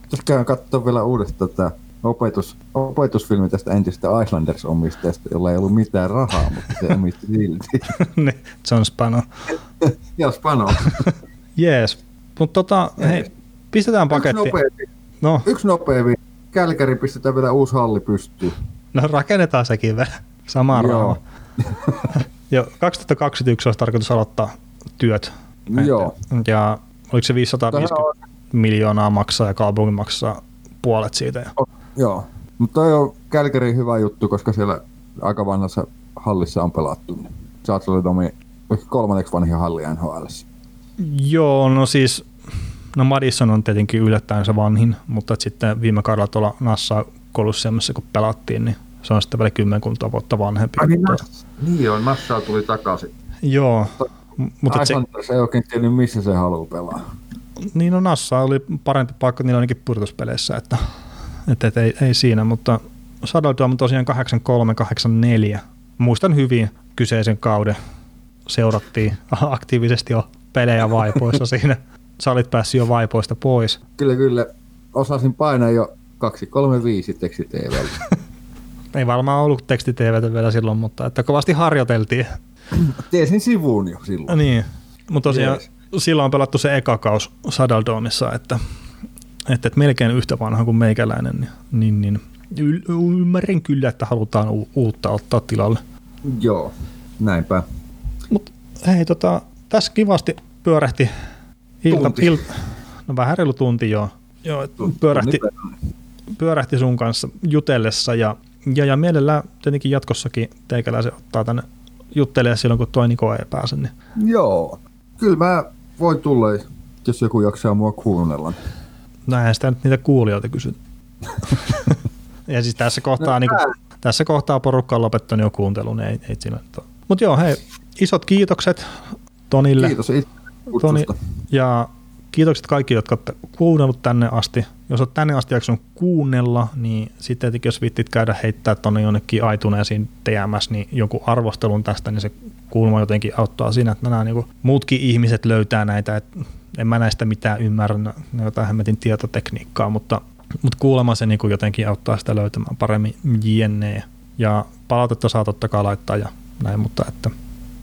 Tässä käyn katsoa vielä uudestaan tätä opetus, opetusfilmi tästä entistä Islanders-omistajasta, jolla ei ollut mitään rahaa, mutta se omisti silti. niin, John Spano. Joo, Spano. Jees. Mutta tota, hei, pistetään paketti. Yksi nopea, no. Yksi nopea Kälkäri pistetään vielä uusi halli pystyyn. No rakennetaan sekin vielä. Samaan Joo. Joo, 2021 olisi tarkoitus aloittaa työt. Joo. Ja oliko se 550 on... miljoonaa maksaa ja kaupunki maksaa puolet siitä? Ja... Joo, mutta on Kälkärin hyvä juttu, koska siellä aika vanhassa hallissa on pelattu. Niin Saat Domi kolmanneksi vanhin halli NHL. Joo, no siis no Madison on tietenkin yllättäen se vanhin, mutta sitten viime kaudella tuolla Nassa Kolosseumissa kun pelattiin, niin se on sitten vielä kymmenkunta vuotta vanhempi. Ai niin, niin joo, Nassa tuli takaisin. Joo. Mutta se, se ei oikein tiennyt, missä se haluaa pelaa. Niin no Nassa oli parempi paikka niillä ainakin purtuspeleissä, että, että, että ei, ei, siinä, mutta Saddledome tosiaan 83-84. Muistan hyvin kyseisen kauden. Seurattiin aktiivisesti jo pelejä vaipoissa siinä. Sä olit päässyt jo vaipoista pois. Kyllä, kyllä. Osasin painaa jo 235 tekstiteivältä. Ei varmaan ollut tekstiteivältä vielä silloin, mutta että kovasti harjoiteltiin. Tiesin sivuun jo silloin. Niin, mutta tosiaan yes. silloin on pelattu se eka kaus Sadaldomissa, että, että, että melkein yhtä vanha kuin meikäläinen, niin, niin, niin ymmärrän kyllä, että halutaan u- uutta ottaa tilalle. Joo, näinpä. Mutta hei, tota, tässä kivasti pyörähti ilta, ilta, no vähän reilu tunti joo. joo pyörähti, pyörähti sun kanssa jutellessa ja, ja, ja mielellään tietenkin jatkossakin teikäläisen ottaa tänne juttelee silloin, kun toi Niko ei pääse. Niin. Joo, kyllä mä voin tulla, jos joku jaksaa mua kuunnella. Näinhän sitä nyt niitä kuulijoita kysyt. ja siis tässä kohtaa, no, niin kuin, tässä kohtaa porukka on lopettanut jo kuuntelun, niin ei, ei siinä Mutta joo, hei, isot kiitokset Tonille. Kiitos itse Toni, ja kiitokset kaikki, jotka olette kuunnellut tänne asti. Jos olet tänne asti jaksanut kuunnella, niin sitten tietenkin jos vittit käydä heittää tuonne jonnekin aituneisiin TMS, niin jonkun arvostelun tästä, niin se kuulma jotenkin auttaa siinä, että nämä niin muutkin ihmiset löytää näitä, että en mä näistä mitään ymmärrä, ne jotain hemmetin tietotekniikkaa, mutta, mutta kuulemma se niin jotenkin auttaa sitä löytämään paremmin jne. Ja palautetta saa totta kai laittaa ja näin, mutta että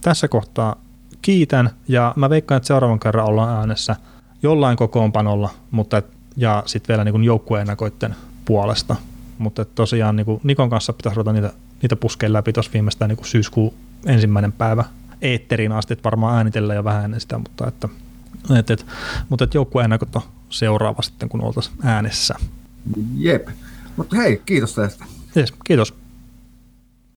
tässä kohtaa kiitän ja mä veikkaan, että seuraavan kerran ollaan äänessä jollain kokoonpanolla, mutta et, ja sitten vielä niin joukkueennakoiden puolesta. Mutta tosiaan niin kuin Nikon kanssa pitäisi ruveta niitä, niitä puskea läpi tuossa viimeistään niin syyskuun ensimmäinen päivä eetteriin asti, että varmaan äänitellään jo vähän ennen sitä, mutta että, et, et, mutta et joukkueenakot on seuraava sitten, kun oltaisiin äänessä. Jep. Mutta hei, kiitos tästä. Yes, kiitos.